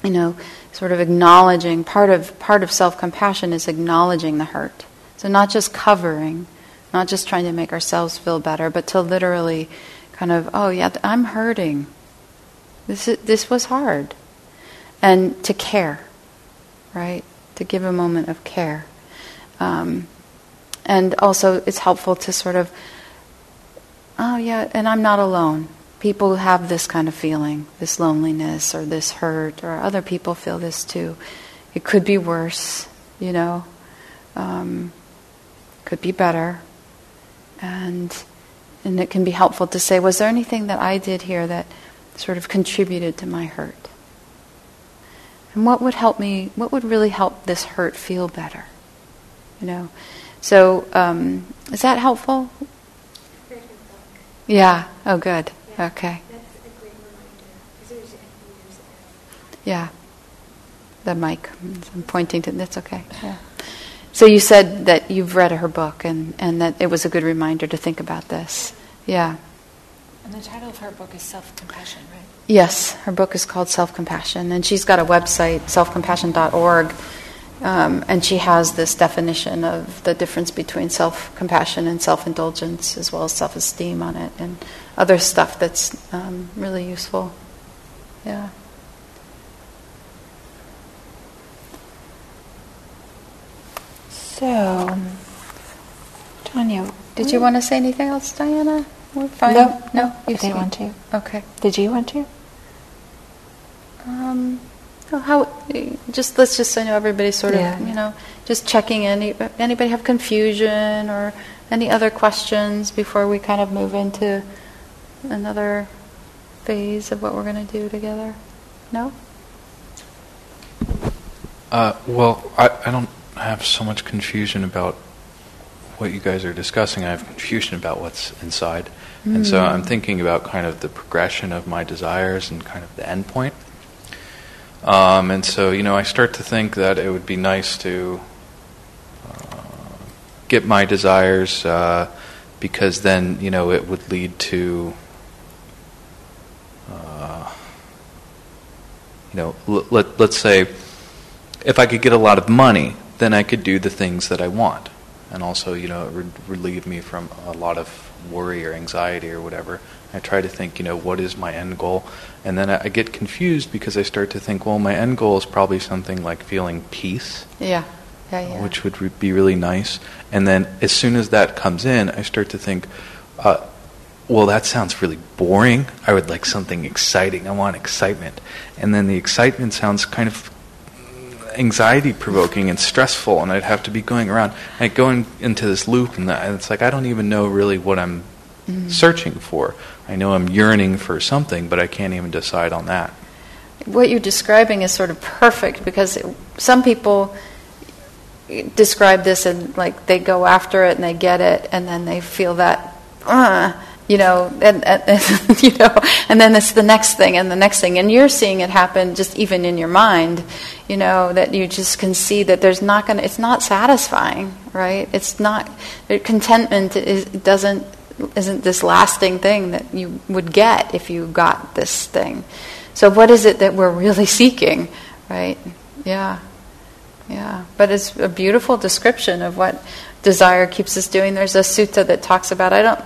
you know, sort of acknowledging part of part of self-compassion is acknowledging the hurt. So not just covering, not just trying to make ourselves feel better, but to literally kind of, oh yeah, I'm hurting. This is, this was hard, and to care, right? To give a moment of care, um, and also it's helpful to sort of, oh yeah, and I'm not alone people who have this kind of feeling, this loneliness or this hurt, or other people feel this too. It could be worse, you know, um, could be better. And, and it can be helpful to say, was there anything that I did here that sort of contributed to my hurt? And what would help me, what would really help this hurt feel better? You know? So, um, is that helpful? Yeah, oh, good. Okay. Yeah. The mic. I'm pointing to. That's okay. Yeah. So you said that you've read her book and, and that it was a good reminder to think about this. Yeah. And the title of her book is Self Compassion, right? Yes, her book is called Self Compassion, and she's got a website, selfcompassion.org, um, and she has this definition of the difference between self compassion and self indulgence, as well as self esteem on it, and other stuff that's um, really useful. Yeah. So, Tanya, did you want to say anything else, Diana? We're fine. No, no, you didn't want to. Okay. Did you want to? Um, how? Just let's just. I know everybody's sort yeah. of, you know, just checking in. Anybody have confusion or any other questions before we kind of move into another phase of what we're going to do together? No? Uh, well, I, I don't have so much confusion about what you guys are discussing. I have confusion about what's inside. Mm. And so I'm hmm. thinking about kind of the progression of my desires and kind of the end point. Um, and so, you know, I start to think that it would be nice to uh, get my desires uh, because then, you know, it would lead to you know, l- let, let's say if I could get a lot of money, then I could do the things that I want. And also, you know, re- relieve me from a lot of worry or anxiety or whatever. I try to think, you know, what is my end goal? And then I, I get confused because I start to think, well, my end goal is probably something like feeling peace. Yeah. Yeah, yeah. Which would re- be really nice. And then as soon as that comes in, I start to think, uh, well, that sounds really boring. I would like something exciting. I want excitement. And then the excitement sounds kind of anxiety provoking and stressful, and I'd have to be going around. I go in, into this loop, and it's like I don't even know really what I'm mm-hmm. searching for. I know I'm yearning for something, but I can't even decide on that. What you're describing is sort of perfect because it, some people describe this and like they go after it and they get it, and then they feel that. Uh, you know, and, and, you know, and then it's the next thing and the next thing, and you're seeing it happen just even in your mind, you know, that you just can see that there's not going to, it's not satisfying, right? It's not, contentment is, doesn't, isn't this lasting thing that you would get if you got this thing. So what is it that we're really seeking, right? Yeah, yeah. But it's a beautiful description of what desire keeps us doing. There's a sutta that talks about, I don't,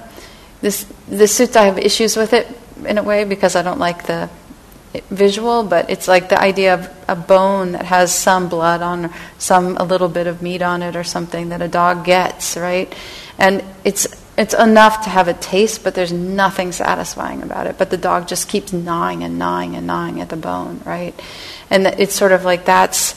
this the sutta I have issues with it in a way because I don't like the visual, but it's like the idea of a bone that has some blood on, or some a little bit of meat on it, or something that a dog gets, right? And it's it's enough to have a taste, but there's nothing satisfying about it. But the dog just keeps gnawing and gnawing and gnawing at the bone, right? And it's sort of like that's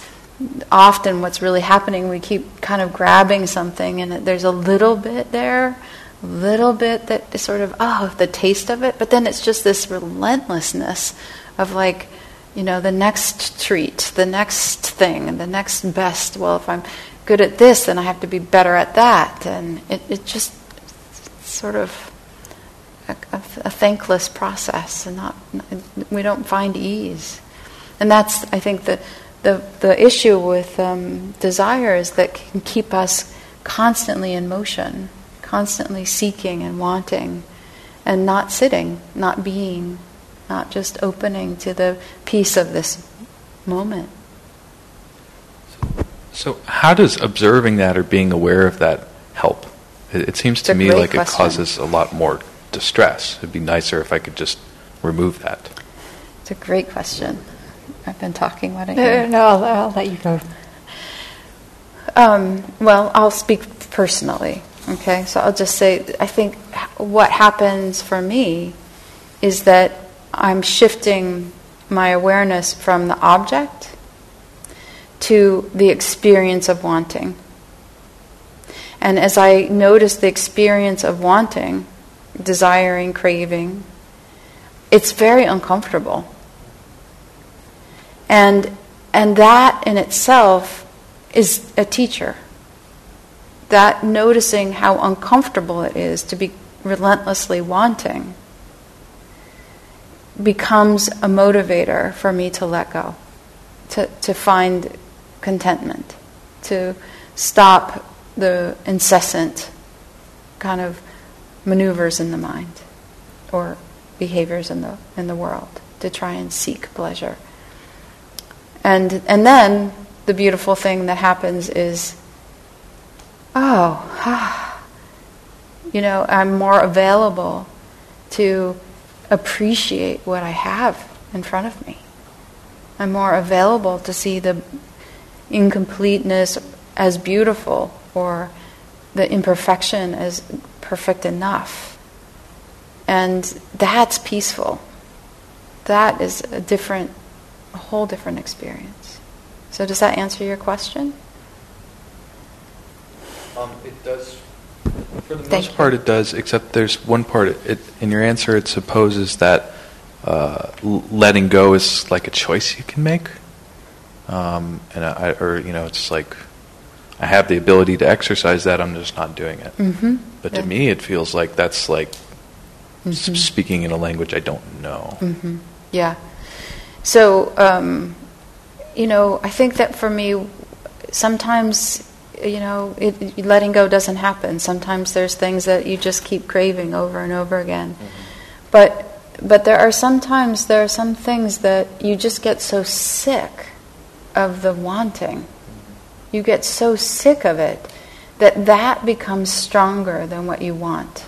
often what's really happening. We keep kind of grabbing something, and there's a little bit there little bit that sort of, oh, the taste of it, but then it's just this relentlessness of like, you know, the next treat, the next thing, the next best. Well, if I'm good at this, then I have to be better at that. And it, it just sort of a, a, a thankless process, and not, we don't find ease. And that's, I think, the, the, the issue with um, desire is that can keep us constantly in motion constantly seeking and wanting and not sitting, not being, not just opening to the peace of this moment. So, how does observing that or being aware of that help? It, it seems It's to me like question. it causes a lot more distress. It'd be nicer if I could just remove that. It's a great question. I've been talking. Why don't No, no, I'll, I'll let you go. Um, well, I'll speak personally. Okay, so I'll just say I think what happens for me is that I'm shifting my awareness from the object to the experience of wanting. And as I notice the experience of wanting, desiring, craving, it's very uncomfortable. And, and that in itself is a teacher. That noticing how uncomfortable it is to be relentlessly wanting becomes a motivator for me to let go, to, to find contentment, to stop the incessant kind of maneuvers in the mind or behaviors in the, in the world to try and seek pleasure. And, and then the beautiful thing that happens is, oh, ah. you know, I'm more available to appreciate what I have in front of me. I'm more available to see the incompleteness as beautiful or the imperfection as perfect enough. And that's peaceful. That is a different, a whole different experience. So, does that answer your question? Um, it does. For the Thank most part, it does. Except there's one part. It, it in your answer, it supposes that uh, letting go is like a choice you can make, um, and I, or you know, it's like I have the ability to exercise that. I'm just not doing it. Mm-hmm. But to me, it feels like that's like s- Mhm. speaking in a language I don't know. hmm Yeah. So, um, you know, I think that for me, sometimes, you know, it, letting go doesn't happen. Sometimes there's things that you just keep craving over and over again. But but there are sometimes there are some things that you just get so sick of the wanting. You get so sick of it that that becomes stronger than what you want.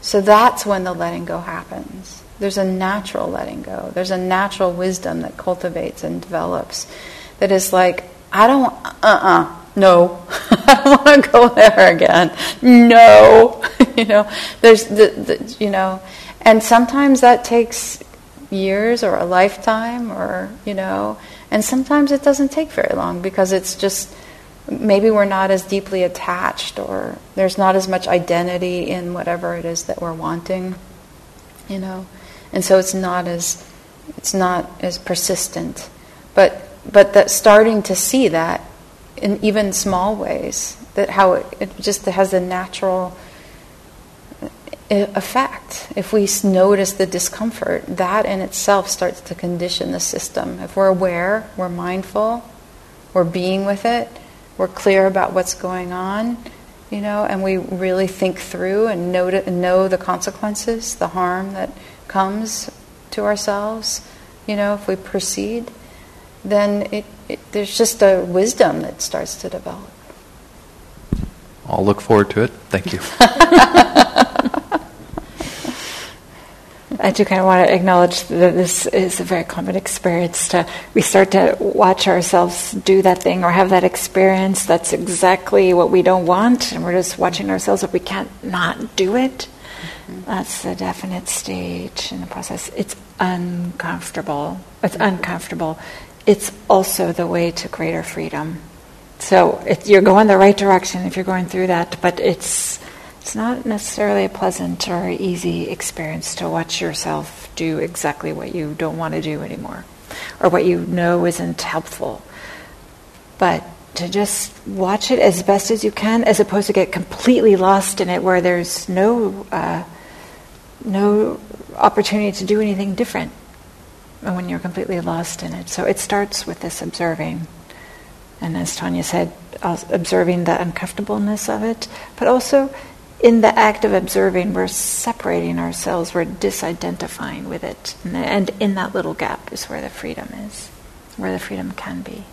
So that's when the letting go happens. There's a natural letting go. There's a natural wisdom that cultivates and develops that is like, I don't, uh uh no, I don't want to go there again. No, you know, there's the, the, you know, and sometimes that takes years or a lifetime or, you know, and sometimes it doesn't take very long because it's just, maybe we're not as deeply attached or there's not as much identity in whatever it is that we're wanting you know? And so it's not as it's not as persistent. But but that starting to see that in even small ways that how it, it just has a natural uh, effect. If we notice the discomfort that in itself starts to condition the system. If we're aware we're mindful we're being with it we're clear about what's going on, you know, and we really think through and know, to, know the consequences, the harm that comes to ourselves, you know, if we proceed, then it, it, there's just a wisdom that starts to develop. I'll look forward to it. Thank you. I do kind of want to acknowledge that this is a very common experience. To we start to watch ourselves do that thing or have that experience. That's exactly what we don't want, and we're just watching ourselves if we can't not do it. Mm-hmm. That's the definite stage in the process. It's uncomfortable. It's uncomfortable. It's also the way to greater freedom. So you're going the right direction if you're going through that, but it's it's not necessarily a pleasant or easy experience to watch yourself do exactly what you don't want to do anymore, or what you know isn't helpful. But to just watch it as best as you can, as opposed to get completely lost in it, where there's no uh, no opportunity to do anything different Uh, when you're completely lost in it. So it starts with this observing. And as Tanya said, observing the uncomfortableness of it, but also in the act of observing, we're separating ourselves, we're disidentifying with it. And, and in that little gap is where the freedom is. where the freedom can be.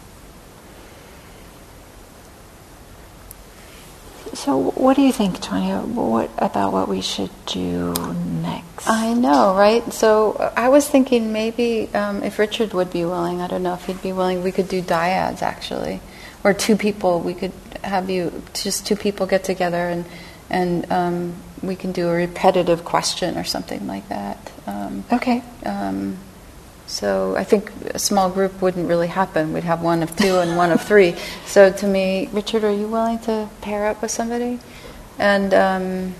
So, what do you think, Tanya? What about what we should do next? I know, right? So uh, I was thinking maybe um, if Richard would be willing, I don't know if he'd be willing, we could do dyads actually, or two people. We could have you just two people get together and and um, we can do a repetitive question or something like that. Um, okay. So I think a small group wouldn't really happen. We'd have one of two and one of three. So to me, Richard, are you willing to pair up with somebody? And um,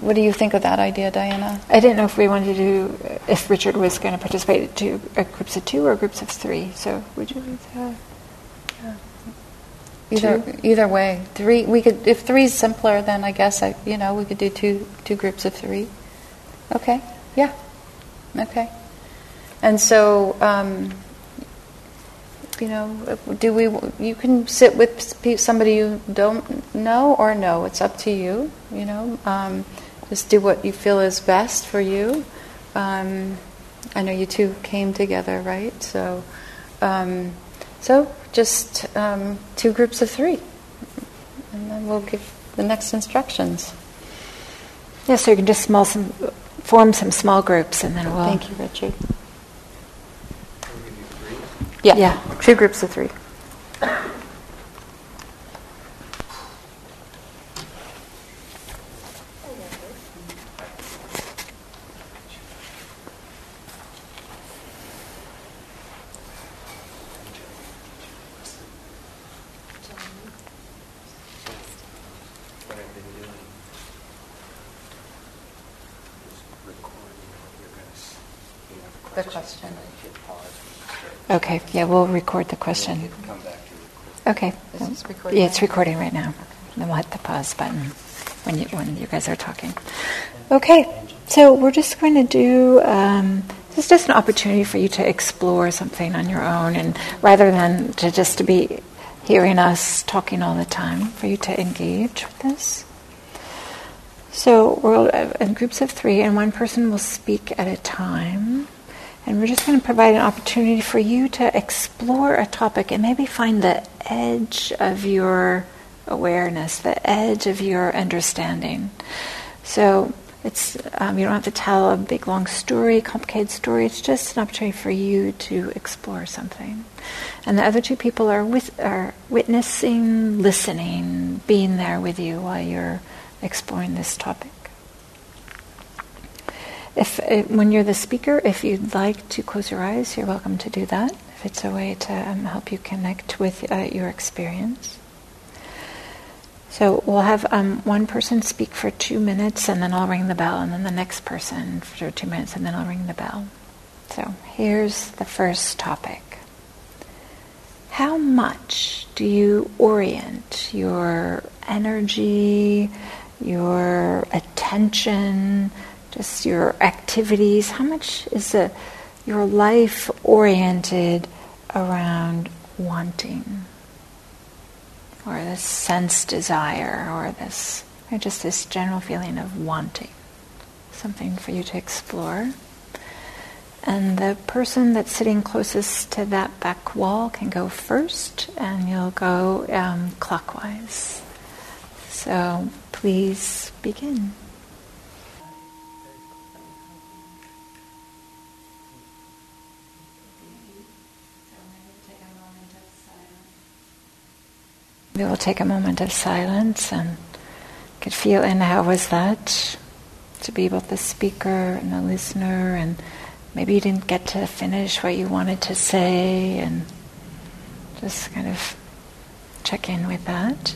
what do you think of that idea, Diana? I didn't know if we wanted to do if Richard was going to participate to uh, groups of two or groups of three. So would you? Uh, either two? either way, three. We could if three is simpler, then I guess I you know we could do two two groups of three. Okay. Yeah. Okay. And so, um, you know, do we? You can sit with somebody you don't know or know. It's up to you. You know, um, just do what you feel is best for you. Um, I know you two came together, right? So, um, so just um, two groups of three, and then we'll give the next instructions. Yeah, so you can just small some, form some small groups, and then we'll. Thank you, Richard. Yeah. Yeah. Two groups of three. The question. Okay, yeah, we'll record the question. Okay. Yeah, it's recording right now. Then we'll hit the pause button when you when you guys are talking. Okay, so we're just going to do. Um, this is just an opportunity for you to explore something on your own, and rather than to just to be hearing us talking all the time, for you to engage with this. So we're in groups of three, and one person will speak at a time. And we're just going to provide an opportunity for you to explore a topic and maybe find the edge of your awareness, the edge of your understanding. So it's um, you don't have to tell a big long story, complicated story. It's just an opportunity for you to explore something. And the other two people are with are witnessing, listening, being there with you while you're exploring this topic. If when you're the speaker, if you'd like to close your eyes, you're welcome to do that. If it's a way to um, help you connect with uh, your experience. So we'll have um, one person speak for two minutes, and then I'll ring the bell, and then the next person for two minutes, and then I'll ring the bell. So here's the first topic. How much do you orient your energy, your attention, just your activities, how much is a, your life oriented around wanting? Or this sense desire, or this, or just this general feeling of wanting. Something for you to explore. And the person that's sitting closest to that back wall can go first, and you'll go um, clockwise. So please begin. We will take a moment of silence and could feel in how was that to be both the speaker and the listener and maybe you didn't get to finish what you wanted to say and just kind of check in with that.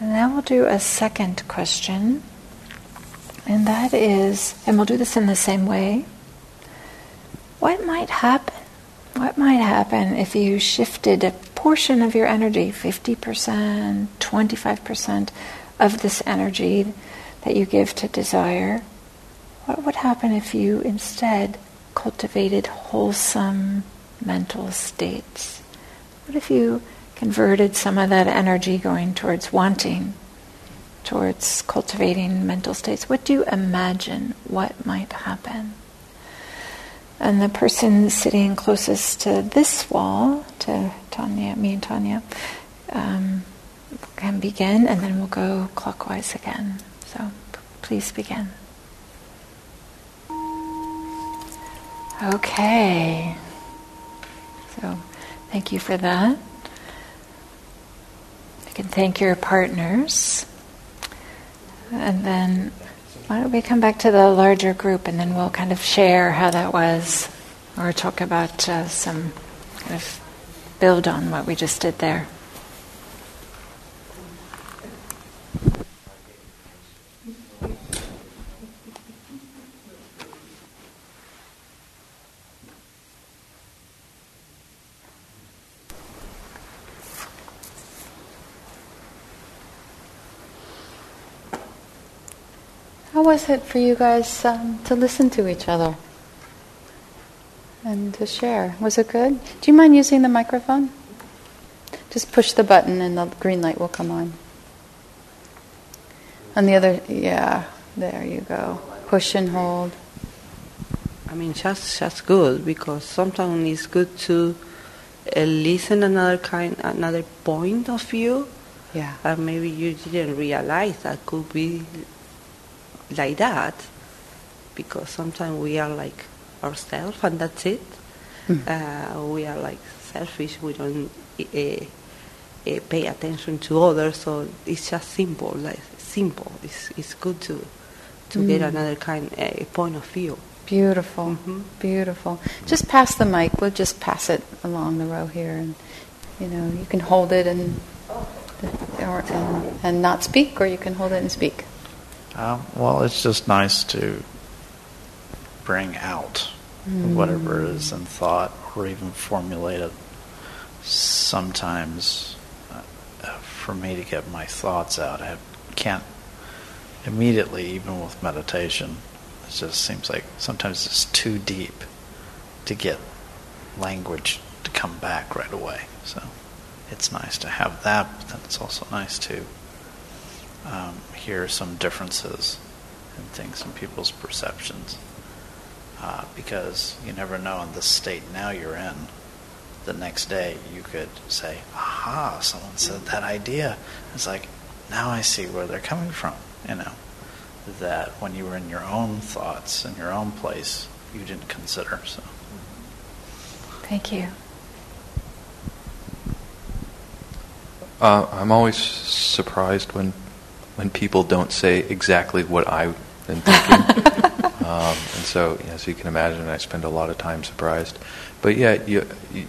And now we'll do a second question. And that is, and we'll do this in the same way. What might happen? What might happen if you shifted portion of your energy, 50%, 25% of this energy that you give to desire, what would happen if you instead cultivated wholesome mental states? What if you converted some of that energy going towards wanting, towards cultivating mental states? What do you imagine what might happen? And the person sitting closest to this wall, to Tanya, me and Tanya, um, can begin, and then we'll go clockwise again. So p- please begin. Okay. So thank you for that. You can thank your partners. And then why don't we come back to the larger group and then we'll kind of share how that was or talk about uh, some kind of build on what we just did there. How was it for you guys um, to listen to each other and to share? Was it good? Do you mind using the microphone? Just push the button and the green light will come on. On the other, yeah, there you go. Push and hold. I mean, just just good because sometimes it's good to uh, listen another kind, another point of view, Yeah. and maybe you didn't realize that could be like that, because sometimes we are like ourselves and that's it. Mm. Uh, we are like selfish. We don't uh, uh, pay attention to others, so it's just simple. Like simple. It's it's good to to get Mm. another kind uh, point of view. Beautiful, Mhm. beautiful. Just pass the mic. We'll just pass it along the row here, and you know you can hold it and or and, and not speak, or you can hold it and speak. Um, well, it's just nice to bring out whatever is in thought or even formulate it. Sometimes, uh, for me to get my thoughts out, I can't immediately, even with meditation. It just seems like sometimes it's too deep to get language to come back right away. So it's nice to have that, but then it's also nice to um, hear some differences in things and people's perceptions. Uh, because you never know in the state now you're in. The next day you could say, aha, someone said that idea. It's like, now I see where they're coming from, you know. That when you were in your own thoughts, in your own place, you didn't consider. So. Thank you. Uh, I'm always surprised when when people don't say exactly what I've been thinking. um, and so, as you can imagine, I spend a lot of time surprised. But yeah, you, you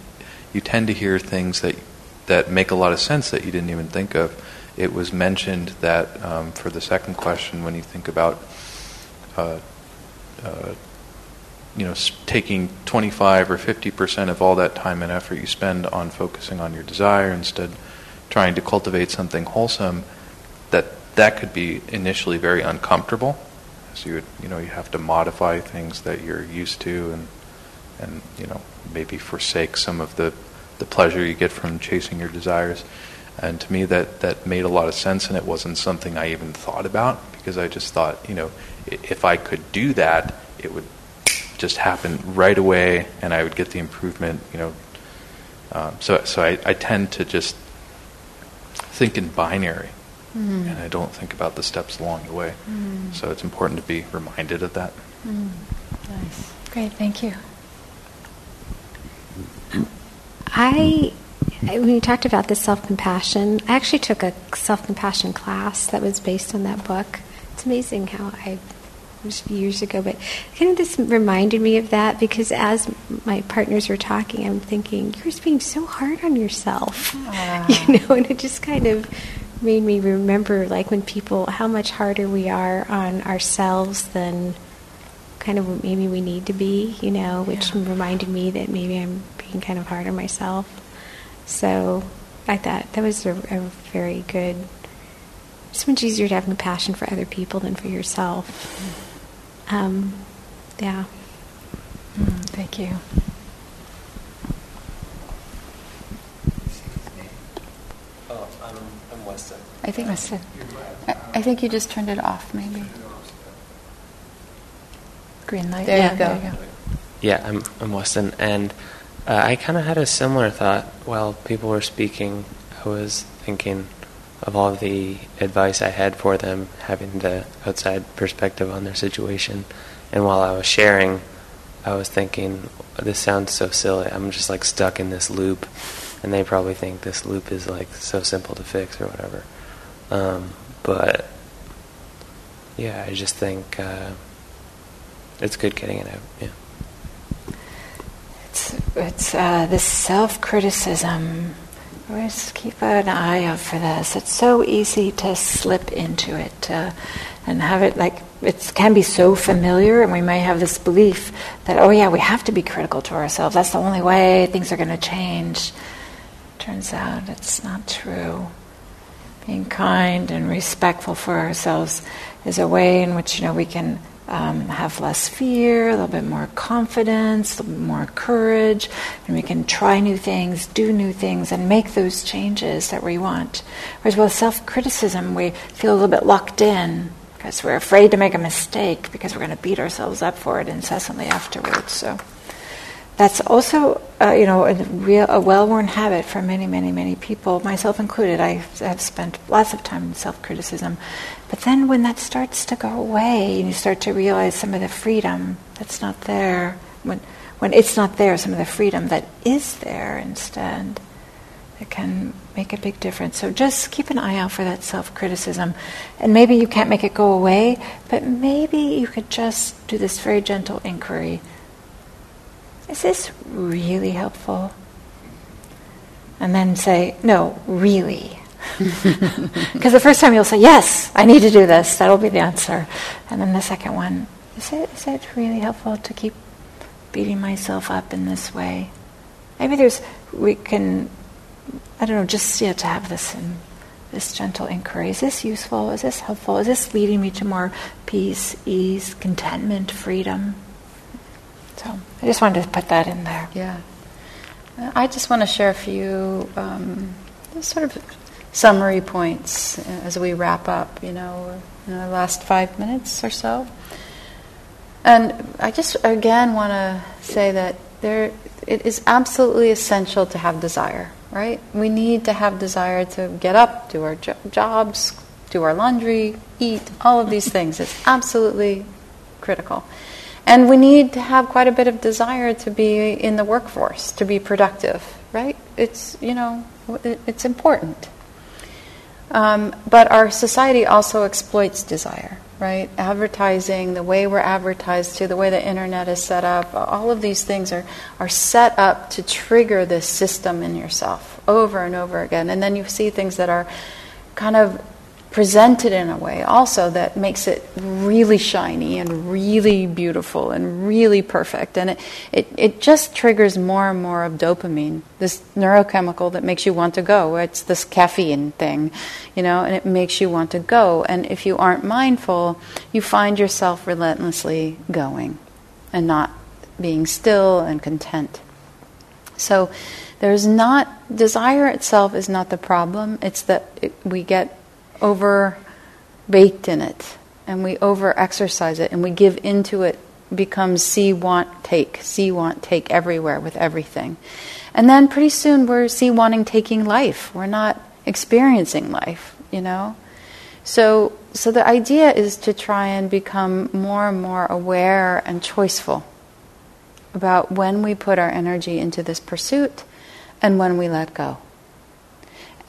you tend to hear things that that make a lot of sense that you didn't even think of. It was mentioned that um, for the second question, when you think about uh, uh, you know, taking 25 or 50 percent of all that time and effort you spend on focusing on your desire instead trying to cultivate something wholesome, that that could be initially very uncomfortable. So you would, you know, you have to modify things that you're used to, and and you know maybe forsake some of the the pleasure you get from chasing your desires. And to me, that that made a lot of sense, and it wasn't something I even thought about because I just thought, you know, if I could do that, it would just happen right away, and I would get the improvement, you know. Um, so so I, I tend to just think in binary, Mm. and I don't think about the steps along the way. Mm. So it's important to be reminded of that. Mm. Nice. Great, thank you. I, I- when you talked about the self compassion, I actually took a self compassion class that was based on that book. It's amazing how I it was years ago, but kind of this reminded me of that because as my partners were talking, I'm thinking you're just being so hard on yourself, Ah. you know, and it just kind of made me remember like when people how much harder we are on ourselves than kind of maybe we need to be, you know, which Yeah. reminded me that maybe I'm being kind of hard on myself. So I thought that was a, a very good. It's much easier to have compassion for other people than for yourself. Um, yeah. Mm, thank you. Oh, I'm, I'm I think Weston. I, I think you just turned it off, maybe. Green light. There yeah, you go. There you go. yeah, I'm I'm Weston, and uh, I kind of had a similar thought while people were speaking. I was thinking of all of the advice I had for them, having the outside perspective on their situation, and while I was sharing, I was thinking, this sounds so silly. I'm just like stuck in this loop, and they probably think this loop is like so simple to fix or whatever. Um, but yeah, I just think uh, it's good getting it out. Yeah. It's, it's uh, this self criticism. Always keep an eye out for this. It's so easy to slip into it uh, and have it like it can be so familiar, and we may have this belief that, oh, yeah, we have to be critical to ourselves. That's the only way things are going to change. Turns out it's not true. Being kind and respectful for ourselves is a way in which you know we can um, have less fear, a little bit more confidence, a little bit more courage, and we can try new things, do new things, and make those changes that we want. Whereas with self criticism, we feel a little bit locked in because we're afraid to make a mistake because we're going to beat ourselves up for it incessantly afterwards. So that's also, uh, you know, a, real, a well-worn habit for many, many, many people, myself included. I have spent lots of time in self-criticism, but then when that starts to go away, and you start to realize some of the freedom that's not there, when when it's not there, some of the freedom that is there instead, it can make a big difference. So just keep an eye out for that self-criticism, and maybe you can't make it go away, but maybe you could just do this very gentle inquiry is this really helpful? And then say, no, really. Because the first time you'll say, yes, I need to do this. That'll be the answer. And then the second one, is it, is it really helpful to keep beating myself up in this way? Maybe there's, we can, I don't know, just yeah, to have this in this gentle inquiry. Is this useful? Is this helpful? Is this leading me to more peace, ease, contentment, freedom? So I just wanted to put that in there. Yeah. I just want to share a few um, sort of summary points as we wrap up, you know, in the last five minutes or so. And I just again want to say that there, it is absolutely essential to have desire, right? We need to have desire to get up, do our jo- jobs, do our laundry, eat, all of these things. It's absolutely critical. And we need to have quite a bit of desire to be in the workforce, to be productive, right? It's, you know, it's important. Um, but our society also exploits desire, right? Advertising, the way we're advertised to, the way the internet is set up, all of these things are, are set up to trigger this system in yourself over and over again. And then you see things that are kind of presented in a way also that makes it really shiny and really beautiful and really perfect. And it, it, it just triggers more and more of dopamine, this neurochemical that makes you want to go. It's this caffeine thing, you know, and it makes you want to go. And if you aren't mindful, you find yourself relentlessly going and not being still and content. So there's not, desire itself is not the problem, it's that it, we get over baked in it and we over exercise it and we give into it becomes see want take see want take everywhere with everything. And then pretty soon we're see wanting taking life. We're not experiencing life you know? So so the idea is to try and become more and more aware and choiceful about when we put our energy into this pursuit and when we let go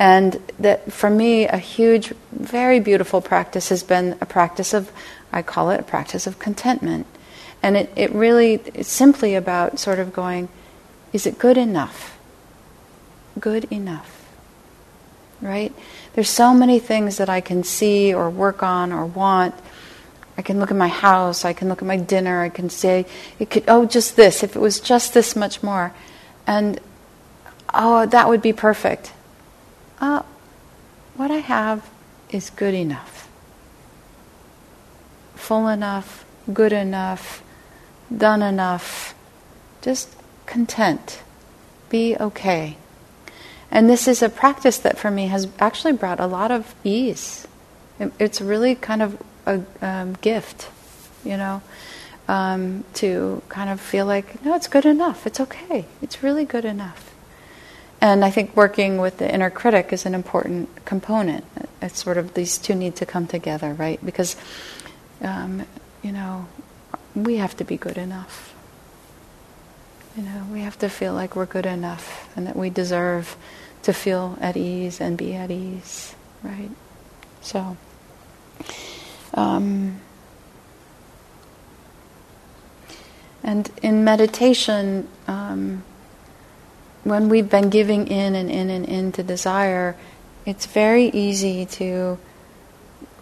and that for me, a huge, very beautiful practice has been a practice of, I call it a practice of contentment. And it, it really, it's simply about sort of going, is it good enough? Good enough. Right? There's so many things that I can see or work on or want. I can look at my house, I can look at my dinner, I can say, it could, oh, just this, if it was just this much more. And, oh, that would be perfect uh, what I have is good enough. Full enough, good enough, done enough. Just content. Be okay. And this is a practice that for me has actually brought a lot of ease. It's really kind of a um, gift, you know. um, to kind of feel like, no, it's good enough. It's okay. It's really good enough. And I think working with the inner critic is an important component. It's sort of these two need to come together, right? Because, um, you know, we have to be good enough. You know, we have to feel like we're good enough and that we deserve to feel at ease and be at ease, right? So, um, and in meditation, um, when we've been giving in and in and in to desire, it's very easy to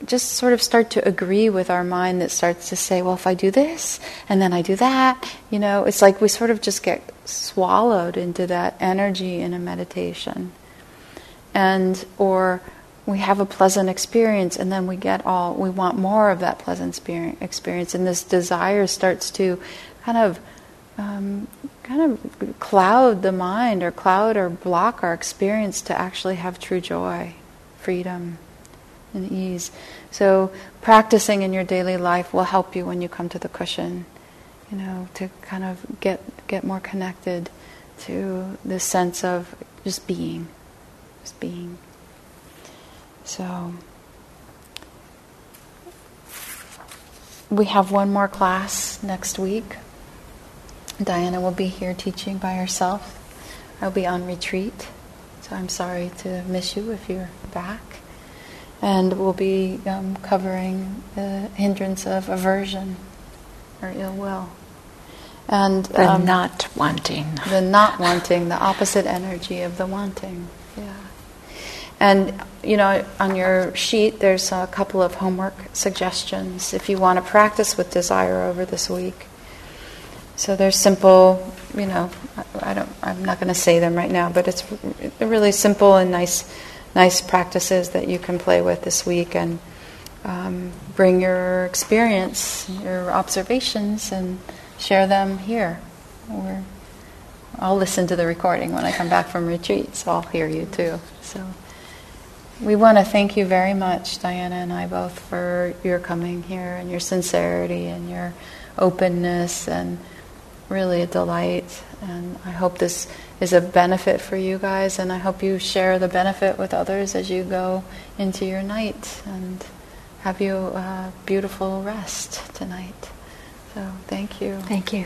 just sort of start to agree with our mind that starts to say, well, if I do this and then I do that, you know, it's like we sort of just get swallowed into that energy in a meditation. And, or we have a pleasant experience and then we get all, we want more of that pleasant experience. And this desire starts to kind of, um, kind of cloud the mind or cloud or block our experience to actually have true joy, freedom and ease. So practicing in your daily life will help you when you come to the cushion, you know, to kind of get get more connected to this sense of just being, just being. So we have one more class next week. Diana will be here teaching by herself. I'll be on retreat, so I'm sorry to miss you if you're back and we'll be um, covering the hindrance of aversion or ill will. And the um, not wanting. The not wanting, the opposite energy of the wanting. Yeah. And, you know, on your sheet, there's a couple of homework suggestions if you want to practice with desire over this week. So they're simple, you know, I don't, I'm not going to say them right now, but it's really simple and nice nice practices that you can play with this week and um, bring your experience, your observations, and share them here. Or I'll listen to the recording when I come back from retreat, so I'll hear you too. So we want to thank you very much, Diana and I both, for your coming here and your sincerity and your openness, and really a delight. And I hope this is a benefit for you guys, and I hope you share the benefit with others as you go into your night and have you a beautiful rest tonight. So, thank you. Thank you.